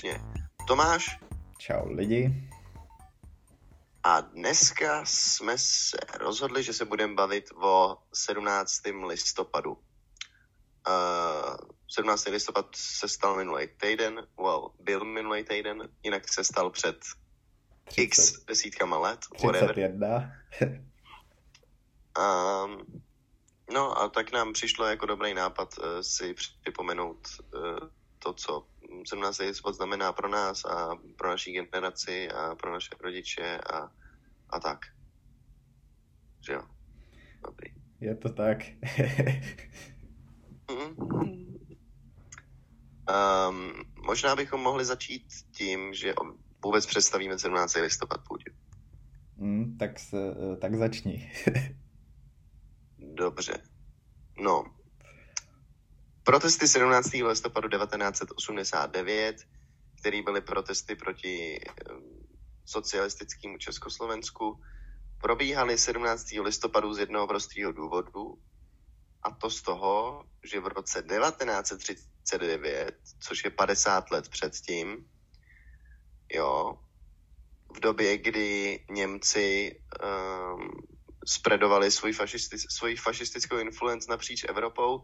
tradičně Tomáš. Čau lidi. A dneska jsme se rozhodli, že se budeme bavit o 17. listopadu. Uh, 17. listopad se stal minulý týden, well, byl minulý týden, jinak se stal před 30, x desítkama let, whatever. 31. um, no a tak nám přišlo jako dobrý nápad uh, si připomenout uh, to, co 17. listopad znamená pro nás a pro naší generaci a pro naše rodiče a, a tak. Že jo? Dobrý. Je to tak. um, možná bychom mohli začít tím, že vůbec představíme 17. listopad půjde. Mm, tak, se, tak začni. Dobře. No. Protesty 17. listopadu 1989, které byly protesty proti socialistickému Československu, probíhaly 17. listopadu z jednoho prostého důvodu, a to z toho, že v roce 1939, což je 50 let předtím, jo, v době, kdy Němci um, spredovali svůj fašisti, svoji fašistickou influenci napříč Evropou,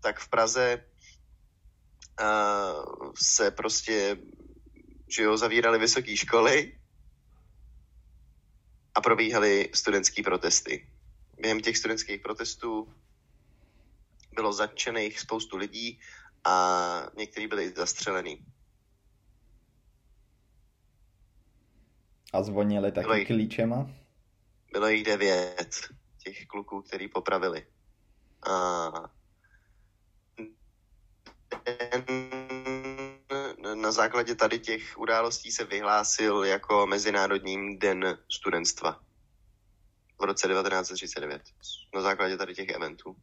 tak v Praze uh, se prostě, že jo, zavíraly vysoké školy a probíhaly studentské protesty. Během těch studentských protestů bylo zatčených spoustu lidí a někteří byli zastřelený. A zvonili taky bylo jich, klíčema? Bylo jich devět, těch kluků, který popravili. A na základě tady těch událostí se vyhlásil jako Mezinárodní den studentstva v roce 1939. Na základě tady těch eventů.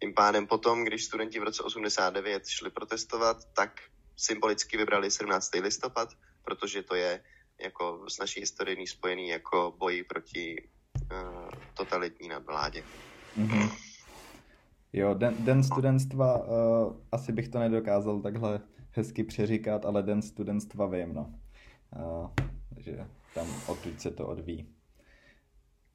Tím pádem potom, když studenti v roce 89 šli protestovat, tak symbolicky vybrali 17. listopad, protože to je jako s naší historií spojený jako boji proti uh, totalitní nadvládě. Mm-hmm. Jo, den, den studentstva, uh, asi bych to nedokázal takhle hezky přeříkat, ale den studentstva vím, no. Uh, že tam odtud se to odvíjí.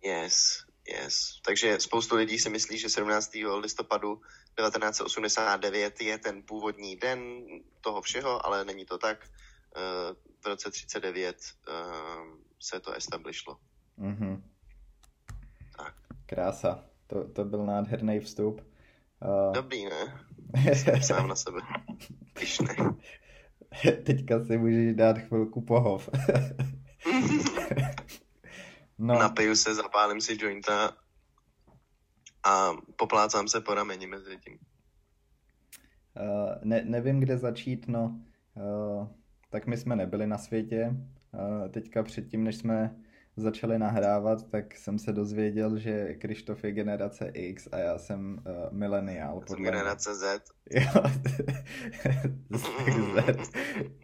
Yes, yes. Takže spoustu lidí si myslí, že 17. listopadu 1989 je ten původní den toho všeho, ale není to tak. Uh, v roce 39 uh, se to establishlo. Mm-hmm. Tak. Krása. To, to byl nádherný vstup. Uh... Dobrý, ne? Jsem sám na sebe. Pišnej. Teďka si můžeš dát chvilku pohov. no. Napiju se, zapálím si jointa a poplácám se po rameni mezi tím. Uh, ne, nevím, kde začít, no. Uh, tak my jsme nebyli na světě. Uh, teďka předtím, než jsme začali nahrávat, tak jsem se dozvěděl, že Krištof je generace X a já jsem uh, mileniál. Jsem generace Z. Jo, Z.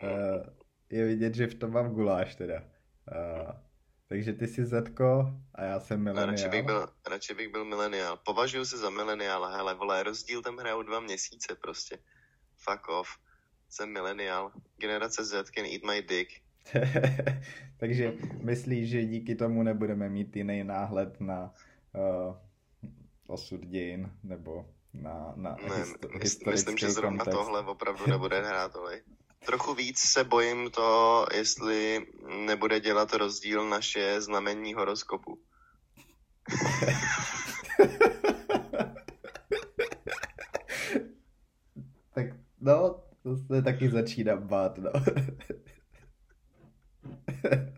Uh, je vidět, že v tom mám guláš teda. Uh, takže ty jsi Zetko a já jsem mileniál. Radši bych byl, radši bych byl mileniál. Považuji se za mileniál, hele, vole, rozdíl tam hrajou dva měsíce prostě. Fuck off. Jsem mileniál. Generace Z can eat my dick. Takže myslíš, že díky tomu nebudeme mít jiný náhled na uh, osud dějin nebo na, na ne, histo- mysl, Myslím, že zrovna kontext. tohle opravdu nebude hrát, ale trochu víc se bojím to, jestli nebude dělat rozdíl naše znamení horoskopu. tak no, to se taky začíná bát, no.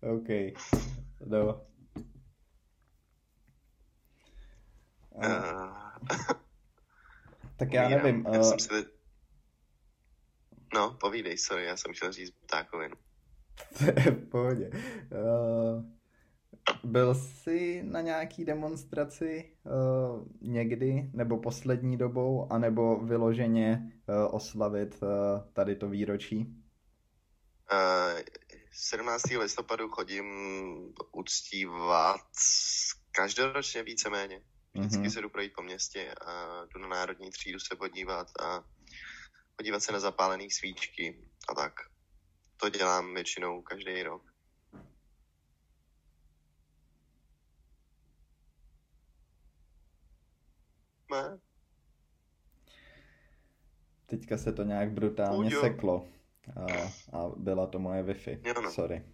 OK. No. Uh, tak já nevím. Já, já jsem si... No, povídej, sorry, já jsem chtěl říct ptákovinu. v pohodě. Uh, byl jsi na nějaký demonstraci uh, někdy, nebo poslední dobou, anebo vyloženě uh, oslavit uh, tady to výročí? 17. listopadu chodím uctívat každoročně víceméně. Vždycky mm-hmm. se jdu projít po městě a jdu na národní třídu se podívat a podívat se na zapálené svíčky a tak. To dělám většinou každý rok. Ne? Teďka se to nějak brutálně Ujo. seklo a, a byla to moje Wi-Fi. Jo, no. Sorry.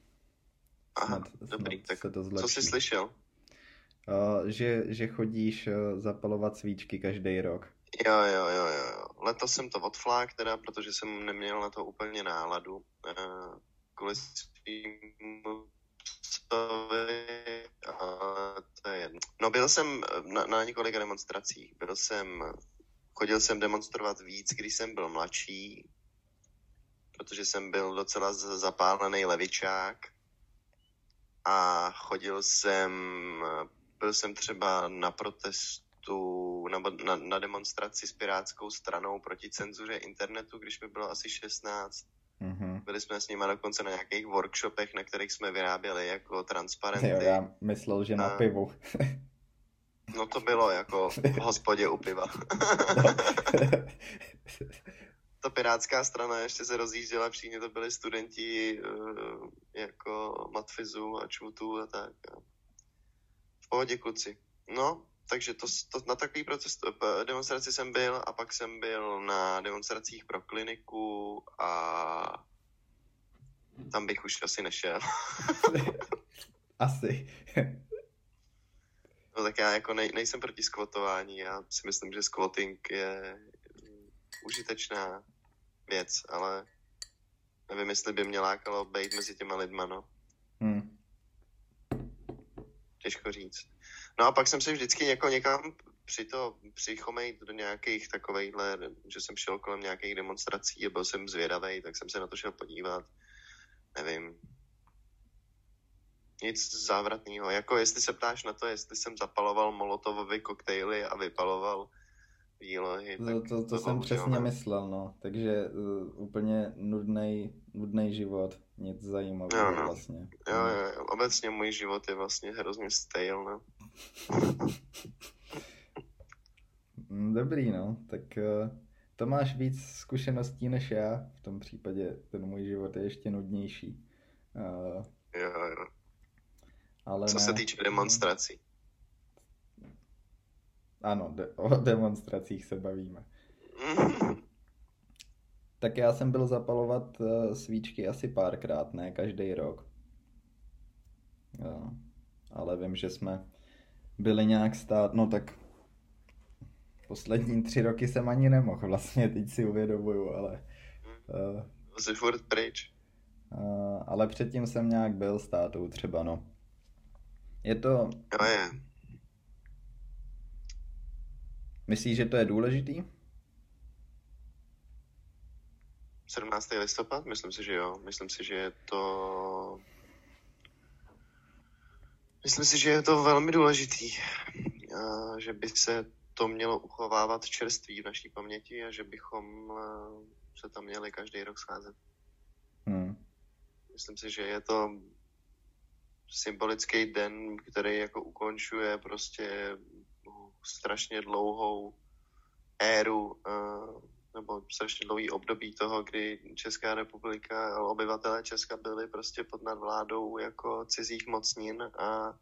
Aha, snad, dobrý, snad tak se to zlepší. co jsi slyšel? Uh, že, že chodíš uh, zapalovat svíčky každý rok. Jo, jo, jo, jo. Letos jsem to odflák teda, protože jsem neměl na to úplně náladu. Uh, kvůli svým to je jedno. No byl jsem na, na několika demonstracích. Byl jsem, chodil jsem demonstrovat víc, když jsem byl mladší, protože jsem byl docela zapálený levičák a chodil jsem, byl jsem třeba na protestu, na, na, na demonstraci s Pirátskou stranou proti cenzuře internetu, když mi bylo asi 16. Mm-hmm. Byli jsme s nimi dokonce na nějakých workshopech, na kterých jsme vyráběli jako transparenty. Jo, já myslel, že na a... pivu. no to bylo jako v hospodě u piva. Ta pirátská strana ještě se rozjížděla, všichni to byli studenti uh, jako matfizu a čutu a tak. V pohodě kluci. No, takže to, to, na takový proces demonstraci jsem byl a pak jsem byl na demonstracích pro kliniku a tam bych už asi nešel. asi. no tak já jako nej, nejsem proti skvotování, já si myslím, že squatting je užitečná věc, ale nevím, jestli by mě lákalo být mezi těma lidma, no. Hmm. Těžko říct. No a pak jsem se vždycky jako někam při to přichomejt do nějakých takovejhle, že jsem šel kolem nějakých demonstrací a byl jsem zvědavý, tak jsem se na to šel podívat. Nevím. Nic závratného. Jako jestli se ptáš na to, jestli jsem zapaloval molotovové koktejly a vypaloval výlohy. To, to, to, to jsem přesně ne. myslel, no. Takže uh, úplně nudný nudný život, nic zajímavého jo, no. vlastně. Jo, jo, jo, obecně můj život je vlastně hrozně stale, no. Dobrý, no. Tak uh, to máš víc zkušeností než já. V tom případě ten můj život je ještě nudnější. Uh, jo, jo. Ale Co ne. se týče demonstrací. Ano, de- o demonstracích se bavíme. tak já jsem byl zapalovat uh, svíčky asi párkrát, ne každý rok. Jo. Ale vím, že jsme byli nějak stát, no tak poslední tři roky jsem ani nemohl, vlastně teď si uvědomuju, ale... Uh, Jsi furt pryč. Uh, ale předtím jsem nějak byl státou třeba, no. Je to... Jo, je. Myslíš, že to je důležitý? 17. listopad? Myslím si, že jo. Myslím si, že je to Myslím si, že je to velmi důležitý, a že by se to mělo uchovávat čerství v naší paměti a že bychom se tam měli každý rok scházet. Hmm. Myslím si, že je to symbolický den, který jako ukončuje prostě strašně dlouhou éru nebo strašně dlouhý období toho, kdy Česká republika a obyvatelé Česka byli prostě pod nadvládou jako cizích mocnin a, a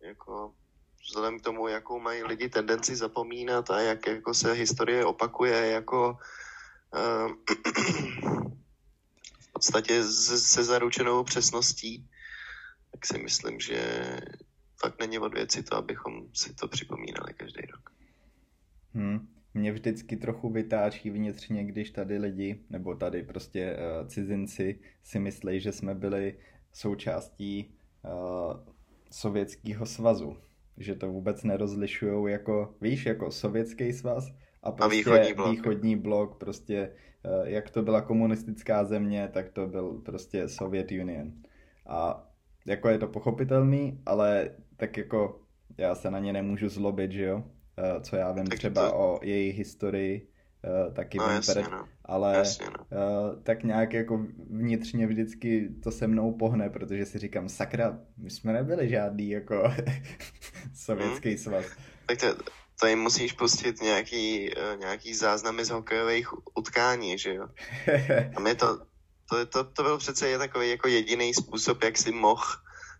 jako vzhledem k tomu, jakou mají lidi tendenci zapomínat a jak jako se historie opakuje jako uh, v podstatě se zaručenou přesností, tak si myslím, že fakt není od věci to, abychom si to připomínali každý rok. Hmm. Mě vždycky trochu vytáčí vnitřně, když tady lidi, nebo tady prostě uh, cizinci si myslí, že jsme byli součástí uh, Sovětského svazu. Že to vůbec nerozlišují jako, víš, jako Sovětský svaz a prostě a východní, blok. východní blok, prostě uh, jak to byla komunistická země, tak to byl prostě Soviet Union. A jako je to pochopitelný, ale tak jako já se na ně nemůžu zlobit, že jo? Eh, co já vím tak třeba to... o její historii, uh, taky No, jasně, no. ale Jasně, no. uh, tak nějak jako vnitřně vždycky to se mnou pohne, protože si říkám, sakra, my jsme nebyli žádný jako sovětský Hmm. svaz. Tak to, to jim musíš pustit nějaký, eh, nějaký záznamy z hokejových utkání, že jo? A mě to, to, to, to byl přece je takový jako jediný způsob, jak si mohl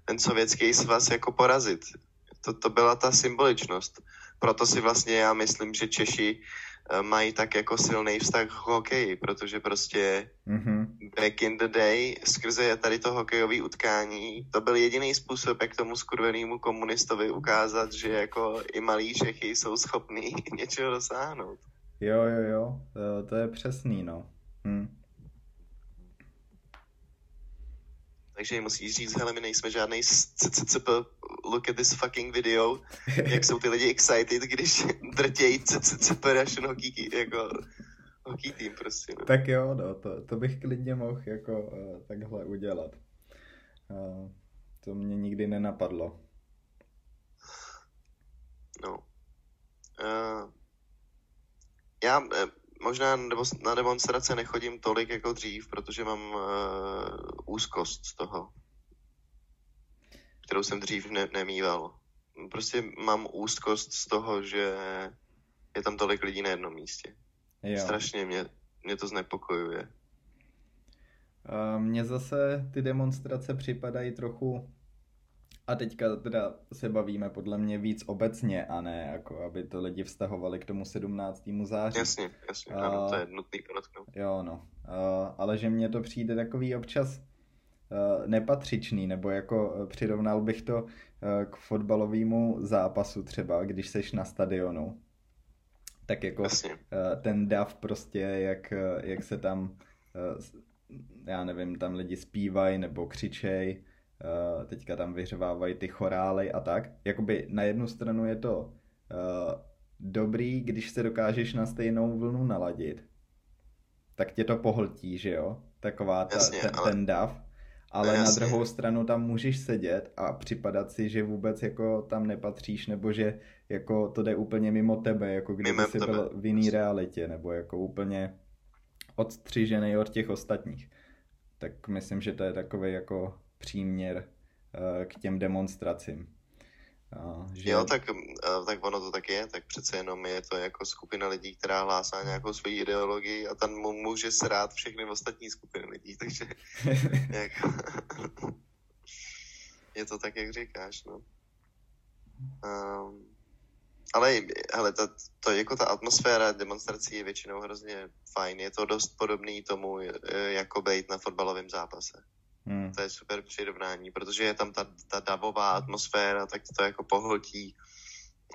ten sovětský svaz jako porazit. To, to byla ta symboličnost. Proto si vlastně já myslím, že Češi eh, mají tak jako silný vztah k hokeji, protože prostě Mhm. back in the day, skrze tady to hokejové utkání, to byl jediný způsob, jak tomu skurvenému komunistovi ukázat, že jako i malí Čechy jsou schopní něčeho dosáhnout. Jo, jo, jo, to, to je přesný, no. Hm. Takže jim musíš říct, hele, my nejsme žádný CCCP, look at this fucking video, jak jsou ty lidi excited, když drtějí CCCP Russian hockey, jako hockey tým prostě, no. Tak jo, no, to, to bych klidně mohl jako uh, takhle udělat. Uh, to mě nikdy nenapadlo. no. Uh, já možná nebo na demonstrace nechodím tolik jako dřív, protože mám uh, úzkost z toho, kterou jsem dřív ne- nemýval. Prostě mám úzkost z toho, že je tam tolik lidí na jednom místě. Jo. Strašně mě, mě to znepokojuje. Uh, Mně zase ty demonstrace připadají trochu, a teďka teda se bavíme podle mě víc obecně, a ne jako aby to lidi vztahovali k tomu 17. září. Jasně, jasně, A- ano, to je nutný podotknout. Jo, no. Uh, ale že mně to přijde takový občas uh, nepatřičný, nebo jako uh, přirovnal bych to uh, k fotbalovému zápasu třeba, když seš na stadionu. Tak jako Jasně, uh, ten dav prostě, jak, uh, jak se tam, uh, já nevím, tam lidi zpívají nebo křičej, uh, teďka tam vyřvávají ty chorály a tak. Jakoby na jednu stranu je to uh, dobrý, když se dokážeš na stejnou vlnu naladit, tak tě to pohltí, že jo? Taková ta, Jasně, ten, ale- ten dav. Ale na jasně. druhou stranu tam můžeš sedět a připadat si, že vůbec jako tam nepatříš, nebo že jako to jde úplně mimo tebe, jako kdyby jsi tebe. byl v jiný realitě, nebo jako úplně odstřižený od těch ostatních. Tak myslím, že to je takový jako příměr eh, k těm demonstracím. Že... Jo, tak, eh, tak ono to tak je, tak přece jenom je to jako skupina lidí, která hlásá nějakou svoji ideologii a tam může srát všechny ostatní skupiny lidí, takže jako, je to tak, jak říkáš, no. Um, ale hele, ta, to jako ta atmosféra demonstrací je většinou hrozně fajn. Je to dost podobný tomu, eh, jako být na fotbalovém zápase. Hmm. To je super přirovnání, protože je tam ta, ta davová atmosféra, tak to jako pohltí.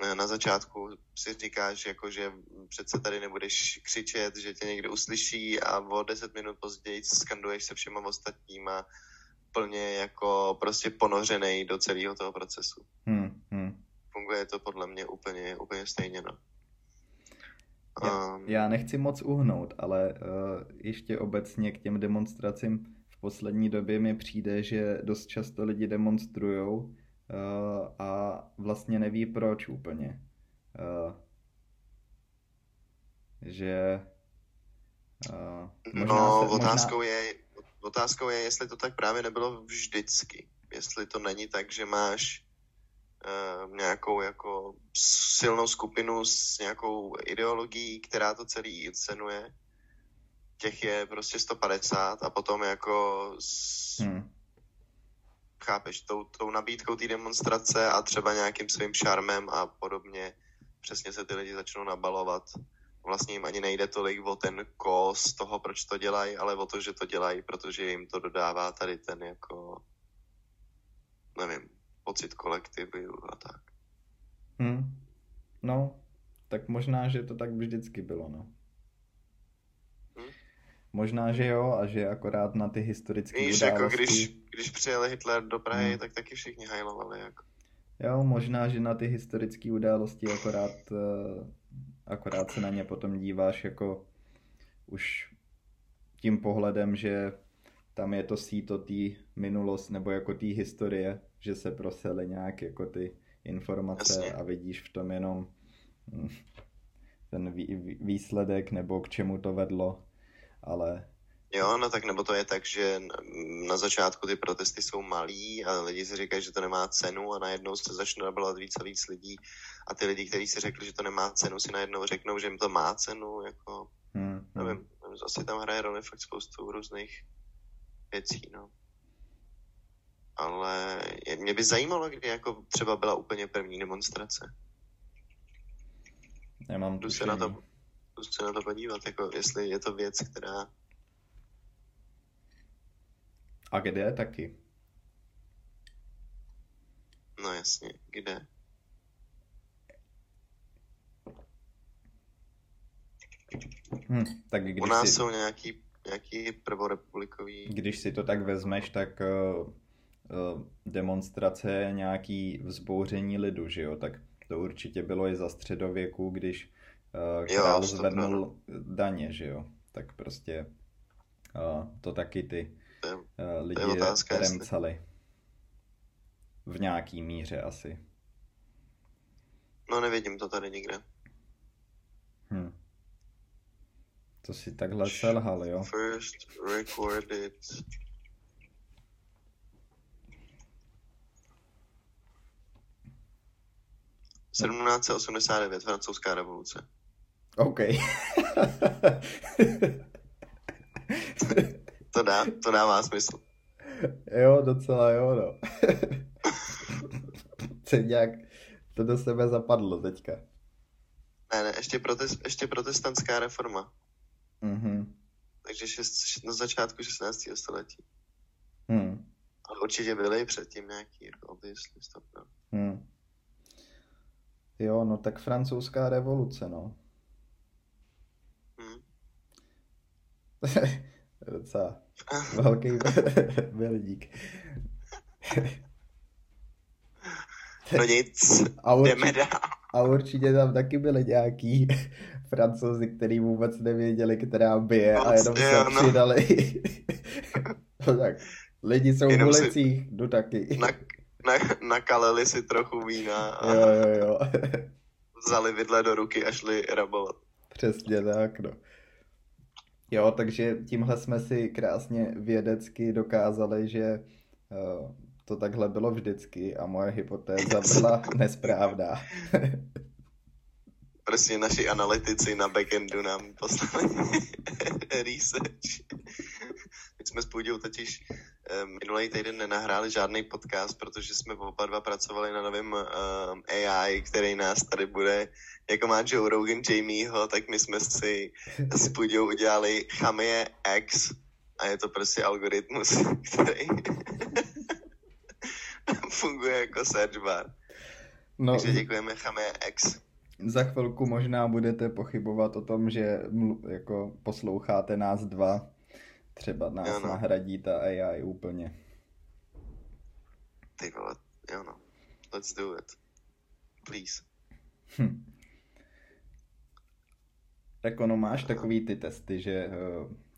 Eh, Na začátku si říkáš, jako, že přece tady nebudeš křičet, že tě někdo uslyší a o deset minut později skanduješ se všema ostatníma plně jako prostě ponořený do celého toho procesu. Hmm. Hmm. Funguje to podle mě úplně, úplně stejně, no. Já, Um, já nechci moc uhnout, ale uh, ještě obecně k těm demonstracím poslední době mi přijde, že dost často lidi demonstrujou uh, a vlastně neví proč úplně. Uh, že uh, možná no, se, otázkou, možná, je, otázkou je, jestli to tak právě nebylo vždycky. Jestli to není tak, že máš uh, nějakou jako silnou skupinu s nějakou ideologií, která to celý cenuje. Těch je prostě 150 a potom jako s, hmm, chápeš, tou, tou nabídkou té demonstrace a třeba nějakým svým šarmem a podobně přesně se ty lidi začnou nabalovat. Vlastně jim ani nejde tolik o ten kos toho, proč to dělají, ale o to, že to dělají, protože jim to dodává tady ten jako, nevím, pocit kolektivu a tak. hmm, no, tak možná, že to tak vždycky bylo, no. Možná, že jo, a že akorát na ty historické Víš, události... jako když, když přijel Hitler do Prahy, Hmm. tak taky všichni hajlovali. Jako. Jo, možná, že na ty historické události akorát, eh, akorát se na ně potom díváš jako už tím pohledem, že tam je to síto té minulost nebo jako té historie, že se prosely nějak jako ty informace Jasně. a vidíš v tom jenom hm, ten výsledek nebo k čemu to vedlo, ale Jo, no tak nebo to je tak, že na začátku ty protesty jsou malý a lidi si říkají, že to nemá cenu a najednou se začne nabalovat víc a víc lidí a ty lidi, kteří si řekli, že to nemá cenu, si najednou řeknou, že jim to má cenu, jako, hmm, hmm. nevím, asi tam hraje roli fakt spoustu různých věcí, no. Ale mě by zajímalo, kdy jako třeba byla úplně první demonstrace. Nemám jdu se na to, jdu se na to podívat, jako jestli je to věc, která a kde taky? No jasně, kde? Hm, tak když U nás si, jsou nějaký, nějaký prvorepublikový... Když si to tak vezmeš, tak uh, uh, demonstrace nějaký vzbouření lidu, že jo? Tak to určitě bylo i za středověku, když král jo, zvednul daně, že jo? Tak prostě uh, to taky ty uh, lidi otázka, remcali. Jestli... V nějaký míře asi. No nevidím to tady nikde. Hm. To si takhle selhal, jo? First recorded 1789, francouzská revoluce. OK. To, dá, to dává smysl. Jo, docela jo, no. Se nějak to do sebe zapadlo teďka. Ne, ne, ještě, protest, ještě protestantská reforma. Mhm. Takže šest, na začátku 16. století. Hmm. Ale určitě byly předtím nějaký, jako obviously, stop, no. Hmm. Jo, no tak francouzská revoluce, no. Hmm. docela velký veledík. No nic, a určitě, jdeme dál. A určitě tam taky byly nějaký francouzi, kteří vůbec nevěděli, která bije no, a jenom se no. přidali. no tak, lidi jsou jenom v ulicích, si jdu taky. Na, na, nakaleli si trochu vína a jo, jo, jo. vzali vidle do ruky a šli rabovat. Přesně tak, no. Jo, takže tímhle jsme si krásně vědecky dokázali, že uh, to takhle bylo vždycky a moje hypotéza byla nesprávná. prostě naši analytici na backendu nám poslali research. My jsme s Půjdou totiž um, minulý týden nenahráli žádný podcast, protože jsme oba dva pracovali na novém um, AI, který nás tady bude, jako má Joe Rogan Jamieho, tak my jsme si s Půjdou udělali Chamie X a je to prostě algoritmus, který funguje jako search bar. No, Takže děkujeme Chamie X za chvilku možná budete pochybovat o tom, že jako posloucháte nás dva. Třeba nás jo no. nahradí ta AI úplně. Ty vole, jo no. Let's do it. Please. Hm. Tak ono máš takový ty testy, že eh,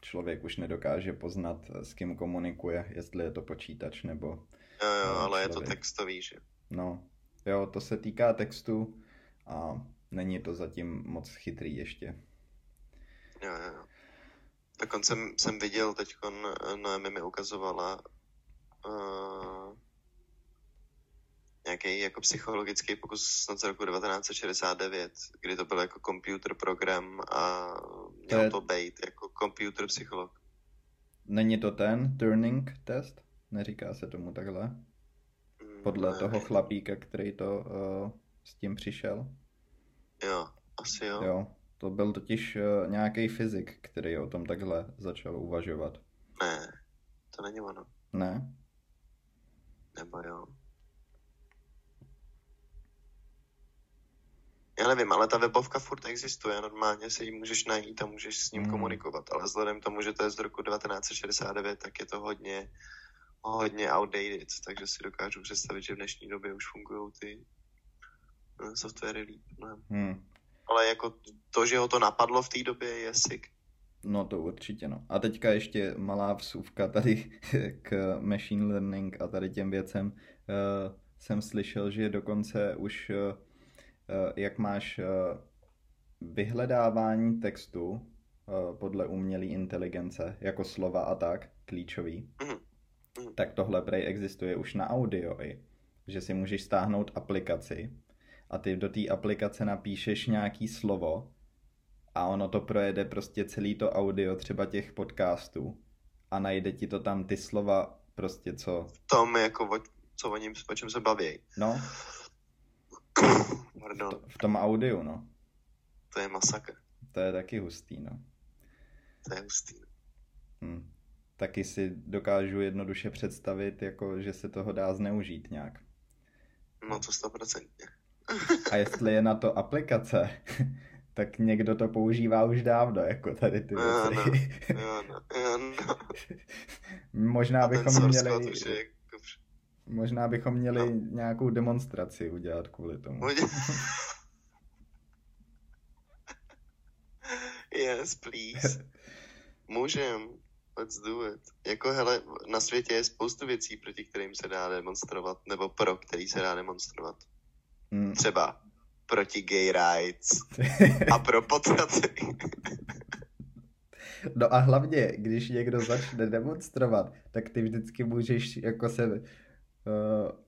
člověk už nedokáže poznat, s kým komunikuje, jestli je to počítač nebo Jo, jo, ale člověk. je to textový, že? No, jo, to se týká textu a není to zatím moc chytrý ještě. Jo, jo. Dokonce jsem viděl teď, Noemi mi ukazovala uh, nějaký jako psychologický pokus snad z roku 1969, kdy to byl jako computer program a měl to, je... to být jako computer psycholog. Není to ten Turing test? Neříká se tomu takhle? Mm, Podle ne, toho chlapíka, který to uh, s tím přišel? Jo, asi jo. Jo, to byl totiž uh, nějaký fyzik, který o tom takhle začal uvažovat. Ne, to není ono. Ne? Nebo jo. Já nevím, ale ta webovka furt existuje, normálně si ji můžeš najít a můžeš s ním hmm. komunikovat, ale vzhledem k tomu, že to je z roku 1969, tak je to hodně, hodně outdated, takže si dokážu představit, že v dnešní době už fungují ty softwary líp. Ne? Hmm. Ale jako to, že ho to napadlo v té době, je sick. No to určitě, no. A teďka ještě malá vsuvka tady k machine learning a tady těm věcem. Uh, jsem slyšel, že dokonce už, uh, jak máš uh, vyhledávání textu eh, podle umělé inteligence, jako slova a tak, klíčový, Mhm. Mhm. tak tohle prej existuje už na audio i. Že si můžeš stáhnout aplikaci a ty do té aplikace napíšeš nějaký slovo a ono to projede prostě celý to audio třeba těch podcastů a najde ti to tam ty slova prostě co, V tom, jako, o, co o, ním, o čem se baví. no, Pardon, to, v tom audiu, no. to je masakr. To je taky hustý, no. To je hustý. Hm. Taky si dokážu jednoduše představit, jako, že se toho dá zneužít nějak. No to stoprocentně. A jestli je na to aplikace, tak někdo to používá už dávno, jako tady ty věci. Jo, no, jo, no. Možná A ten bychom měli, jako... možná bychom měli No. nějakou demonstraci udělat kvůli tomu. Yes, please. Můžem. Let's do it. Jako hele, na světě je spoustu věcí, proti kterým se dá demonstrovat, nebo pro který se dá demonstrovat. Hm. Třeba proti gay rights a pro potraty. No a hlavně, když někdo začne demonstrovat, tak ty vždycky můžeš jako se uh,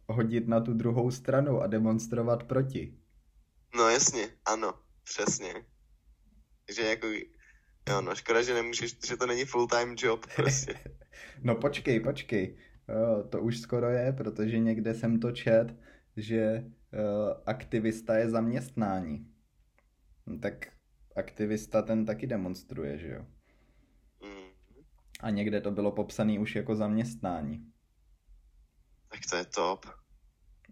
hodit na tu druhou stranu a demonstrovat proti. No jasně, ano, přesně. Že jako, jo no, škoda, že nemůžeš, že to není full-time job prostě. No počkej, počkej. Uh, to už skoro je, protože někde jsem to čet, že aktivista je zaměstnání. No, tak aktivista ten taky demonstruje, že jo? Mm, A někde to bylo popsané už jako zaměstnání. tak to je top.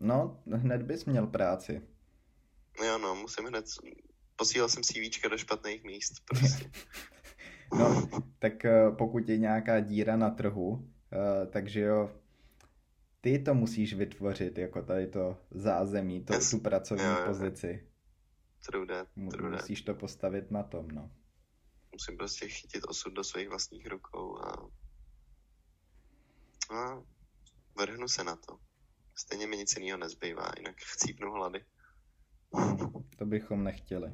No, hned bys měl práci. Jo no, musím hned, posílal jsem CVčka do špatných míst, prostě. No, tak eh, pokud je nějaká díra na trhu, eh, takže jo, ty to musíš vytvořit, jako tady to zázemí, to, Yes. tu pracovní Jo, jo, jo. pozici. True that. Musíš to postavit na tom, no. Musím prostě chytit osud do svých vlastních rukou a... a vrhnu se na to. Stejně mi nic jiného nezbývá, jinak chcípnu hlady. To bychom nechtěli.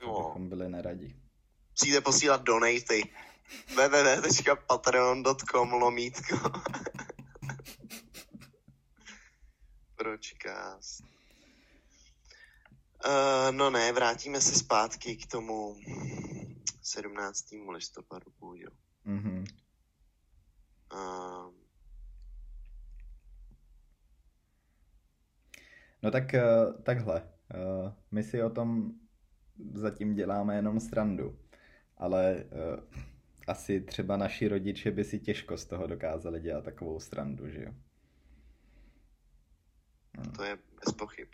To bychom byli neradi. Musíte posílat donaty. www.patreon.com lomítko. Pročkás. Uh, no ne, vrátíme se zpátky k tomu 17. listopadu, jo. Mhm. Uh, No tak eh, takhle. Eh, My si o tom zatím děláme jenom srandu. Ale eh, asi třeba naši rodiče by si těžko z toho dokázali dělat takovou srandu, že jo? To je bez pochyb.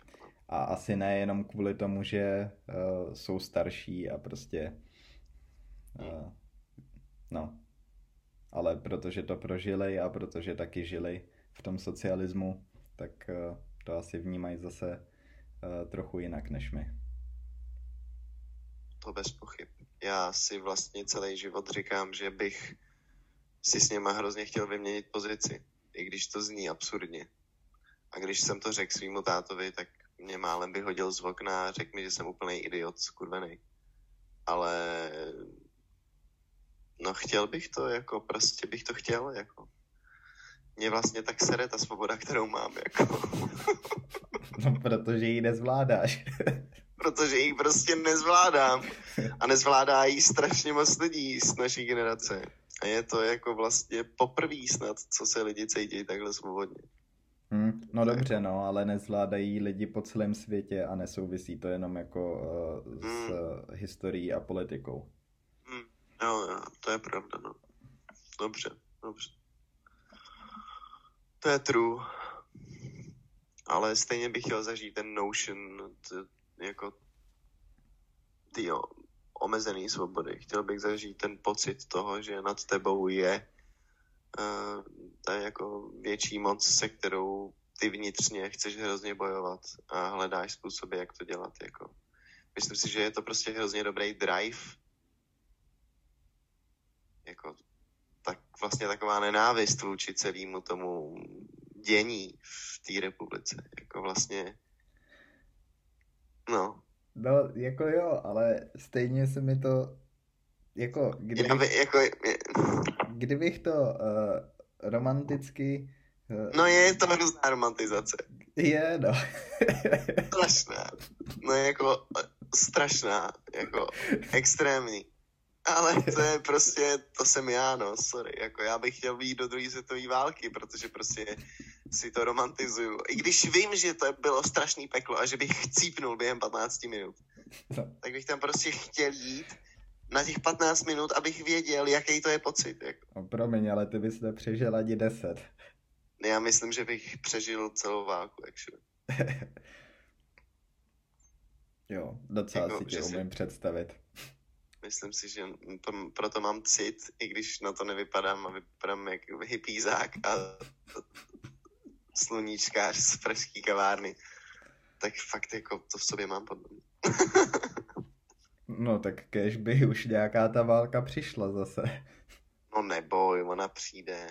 A asi ne jenom kvůli tomu, že uh, jsou starší a prostě uh, no, ale protože to prožili a protože taky žili v tom socialismu, tak uh, to asi vnímají zase uh, trochu jinak než my. To bez pochyb. Já si vlastně celý život říkám, že bych si s něma hrozně chtěl vyměnit pozici, i když to zní absurdně. A když jsem to řekl svýmu tátovi, tak mě málem vyhodil z okna a řekl mi, že jsem úplný idiot, skurvený. Ale no chtěl bych to, jako prostě bych to chtěl, jako. Mě vlastně tak sere ta svoboda, kterou mám, jako. No, protože ji nezvládáš. protože ji prostě nezvládám. A nezvládá jí strašně moc lidí z naší generace. A je to jako vlastně poprvý snad, co se lidi cítí takhle svobodně. Hm, no dobře, no, ale nezvládají lidi po celém světě a nesouvisí to jenom jako uh, s uh, historií a politikou. Hm, jo, jo, to je pravda, no. Dobře, dobře. To je true. Ale stejně bych chtěl zažít ten notion, t, jako ty jo, omezený svobody. Chtěl bych zažít ten pocit toho, že nad tebou je uh, ta jako větší moc, se kterou ty vnitřně chceš hrozně bojovat a hledáš způsoby, jak to dělat. Jako. Myslím si, že je to prostě hrozně dobrý drive. Jako, tak vlastně taková nenávist vůči celému tomu dění v té republice. Jako vlastně, no, No, jako jo, ale stejně se mi to, jako, kdybych, Já by, jako, je, kdybych to uh, romanticky, uh, no je to hrozná romantizace. je, no. Strašná. No jako strašná, jako extrémní. Ale to je prostě, to jsem já, no, sorry. Jako já bych chtěl být do druhé světové války, protože prostě si to romantizuju. I když vím, že to bylo strašný peklo a že bych chcípnul během 15 minut, no. tak bych tam prostě chtěl jít na těch 15 minut, abych věděl, jaký to je pocit. Jako. no promiň, ale ty bys nepřežil ani 10. Já myslím, že bych přežil celou válku, actually. jo, docela Jako, si tě že si- umím představit. Myslím si, že to, proto mám cit, i když na to nevypadám a vypadám jak hippízák a sluníčkář z pražský kavárny. Tak fakt jako to v sobě mám podle mě. No tak kež by už nějaká ta válka přišla zase. No neboj, ona přijde.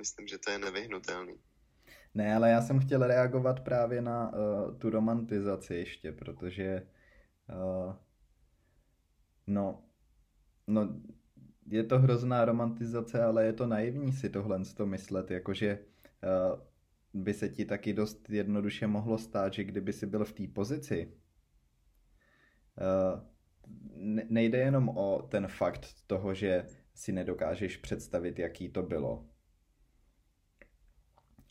Myslím, že to je nevyhnutelný. Ne, ale já jsem chtěl reagovat právě na uh, tu romantizaci ještě, protože uh, no, no, je to hrozná romantizace, ale je to naivní si tohle to myslet, jakože uh, by se ti taky dost jednoduše mohlo stát, že kdyby si byl v té pozici, nejde jenom o ten fakt toho, že si nedokážeš představit, jaký to bylo,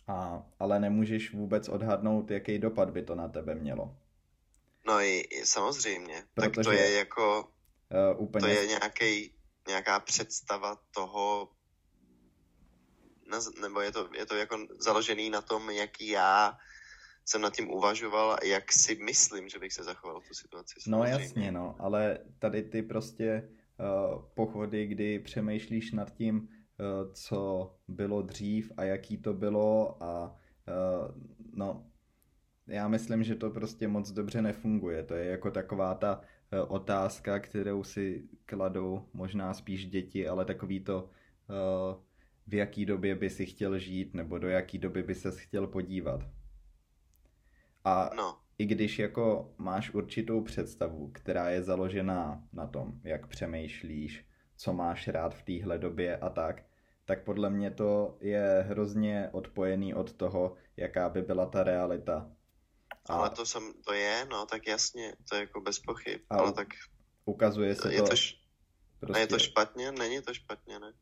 a, ale nemůžeš vůbec odhadnout, jaký dopad by to na tebe mělo. No i, i samozřejmě. Tak to Protože- je jako, Uh, úplně to je nějaký, nějaká představa toho, nebo je to, je to jako založený na tom, jaký já jsem nad tím uvažoval a jak si myslím, že bych se zachoval v tu situaci. No samozřejmě. jasně, no, ale tady ty prostě uh, pochody, kdy přemýšlíš nad tím, uh, co bylo dřív a jaký to bylo a uh, no, já myslím, že to prostě moc dobře nefunguje. To je jako taková ta uh, otázka, kterou si kladou možná spíš děti, ale takový to, uh, v jaký době by si chtěl žít nebo do jaký doby by ses chtěl podívat. A No, i když jako máš určitou představu, která je založená na tom, jak přemýšlíš, co máš rád v téhle době a tak, tak podle mě to je hrozně odpojený od toho, jaká by byla ta realita. A ale to, jsem, to je, no tak jasně, to je jako bez pochyb, A ale tak ukazuje se je to, to, š- a je to prostě, špatně? Není to špatně, ne?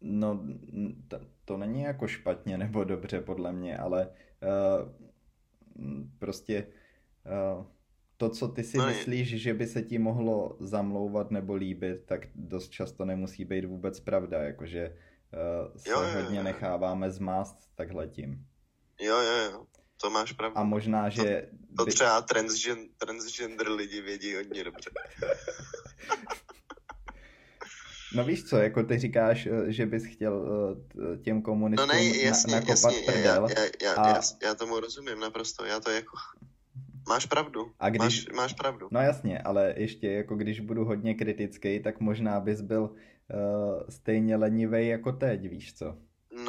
no n- t- to není jako špatně nebo dobře podle mě, ale uh, prostě uh, to, co ty si No je- myslíš, že by se ti mohlo zamlouvat nebo líbit, tak dost často nemusí být vůbec pravda, jakože uh, se Jo, jo, hodně jo. necháváme zmást takhle tím. Jo, jo, jo, to máš pravdu. A možná, že To by, třeba transgen, transgender lidi vědí hodně dobře. no víš co, jako ty říkáš, eh, že bys chtěl eh, těm No komunistům ne, na, jasně, nakopat jasně, já, prdel, já, já, a- já, já tomu rozumím naprosto, já to jako, máš pravdu, A když- máš, máš pravdu. No jasně, ale ještě jako když budu hodně kritický, tak možná bys byl uh, stejně lenivej jako teď, víš co?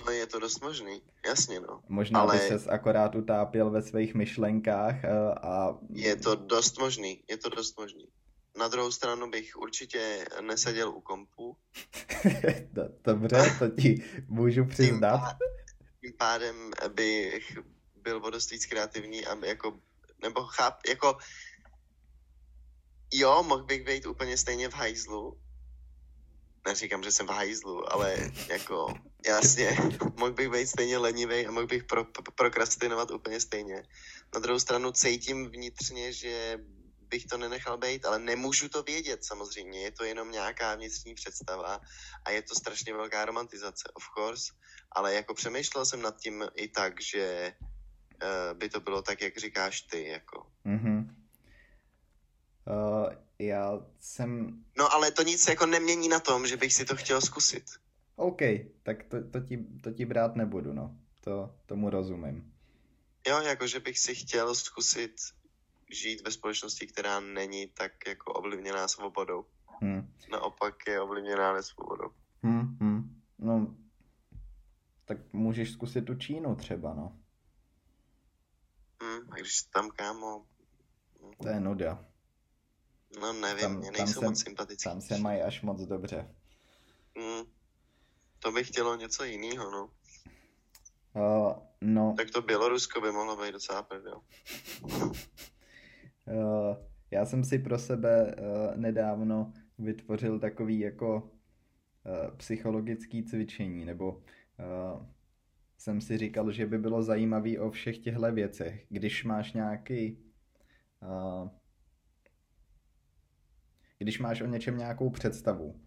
No je to dost možný, jasně no. Možná Ale- by ses akorát utápěl ve svých myšlenkách uh, a... Je to dost možný, je to dost možný. Na druhou stranu bych určitě neseděl u kompu, Do- Dobře, to ti můžu tím, přiznat. pá- tím pádem bych byl o dost víc kreativní a jako, nebo cháp, jako jo, mohl bych být úplně stejně v hajzlu, neříkám, že jsem v hajzlu, ale jako jasně, mohl bych být stejně lenivý a mohl bych pro, pro, prokrastinovat úplně stejně. Na druhou stranu cítím vnitřně, že bych to nenechal být, ale nemůžu to vědět samozřejmě, je to jenom nějaká vnitřní představa a je to strašně velká romantizace, of course, ale jako přemýšlel jsem nad tím i tak, že uh, by to bylo tak, jak říkáš ty, jako. Mhm. Uh, já jsem... No ale to nic jako nemění na tom, že bych si to chtěl zkusit. OK, tak to, to, ti, to ti brát nebudu, no. To, tomu rozumím. Jo, jako že bych si chtěl zkusit žít ve společnosti, která není tak jako ovlivněná svobodou. Hm. Naopak je ovlivněná nesvobodou. Hm, hm. No, tak můžeš zkusit tu Čínu třeba, no. Hm. A když tam, kámo... To je nuda. No nevím, tam, mě nejsou tam moc sympatický. Tam se mají až moc dobře. Mm, to by chtělo něco jiného, no. Uh, no. Tak to Bělorusko by mohlo být docela prdel. uh, já jsem si pro sebe uh, nedávno vytvořil takový jako uh, psychologický cvičení, nebo jsem si říkal, že by bylo zajímavý o všech těchto věcech, když máš nějaký když máš o něčem nějakou představu,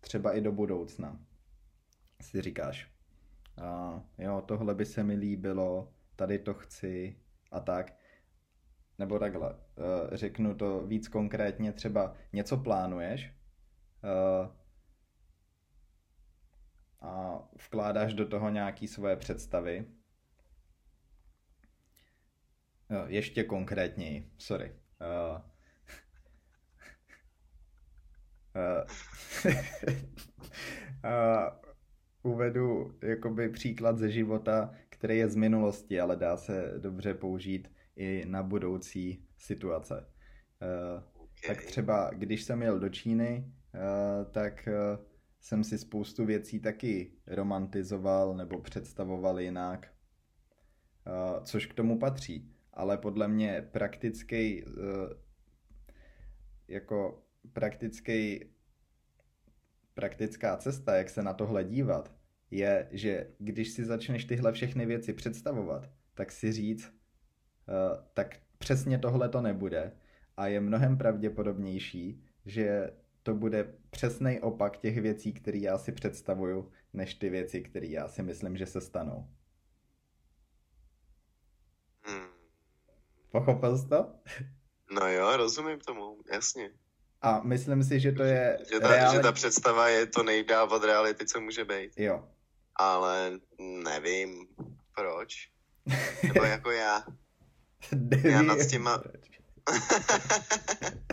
třeba i do budoucna, si říkáš, jo, tohle by se mi líbilo, tady to chci a tak. Nebo takhle, eh, řeknu to víc konkrétně, třeba něco plánuješ eh, a vkládáš do toho nějaký svoje představy. Ještě konkrétněji, sorry. Uvedu jakoby příklad ze života, který je z minulosti, ale dá se dobře použít i na budoucí situace. Uh, okay. Tak třeba, když jsem jel do Číny, uh, tak uh, jsem si spoustu věcí taky romantizoval nebo představoval jinak, což k tomu patří. Ale podle mě praktický, jako praktický praktická cesta, jak se na tohle dívat, je, že když si začneš tyhle všechny věci představovat, tak si říct, tak přesně tohle to nebude a je mnohem pravděpodobnější, že to bude přesný opak těch věcí, které já si představuju, než ty věci, které já si myslím, že se stanou. Hmm. Pochopil jsi to? No jo, rozumím tomu, jasně. A myslím si, že to je... Že ta, reálně... že ta představa je to nejdál od reality, co může být. Jo. Ale nevím, proč. Nebo jako já. Já nad těma...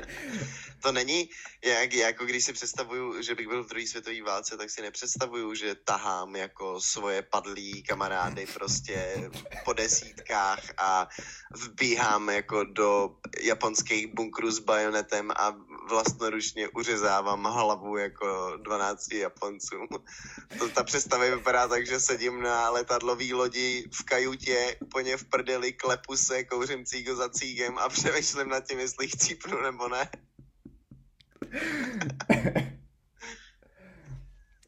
to není, jak, jako když si představuju, že bych byl v druhé světové válce, tak si nepředstavuju, že tahám jako svoje padlí kamarády prostě po desítkách a vbíhám jako do japonských bunkrů s bajonetem a vlastnoručně uřezávám hlavu jako 12 Japoncům. To, ta představa vypadá tak, že sedím na letadlový lodi v kajutě, úplně v prdeli, klepu se, kouřím cígo za cígem a přemýšlím nad tím, jestli chcípnu nebo ne.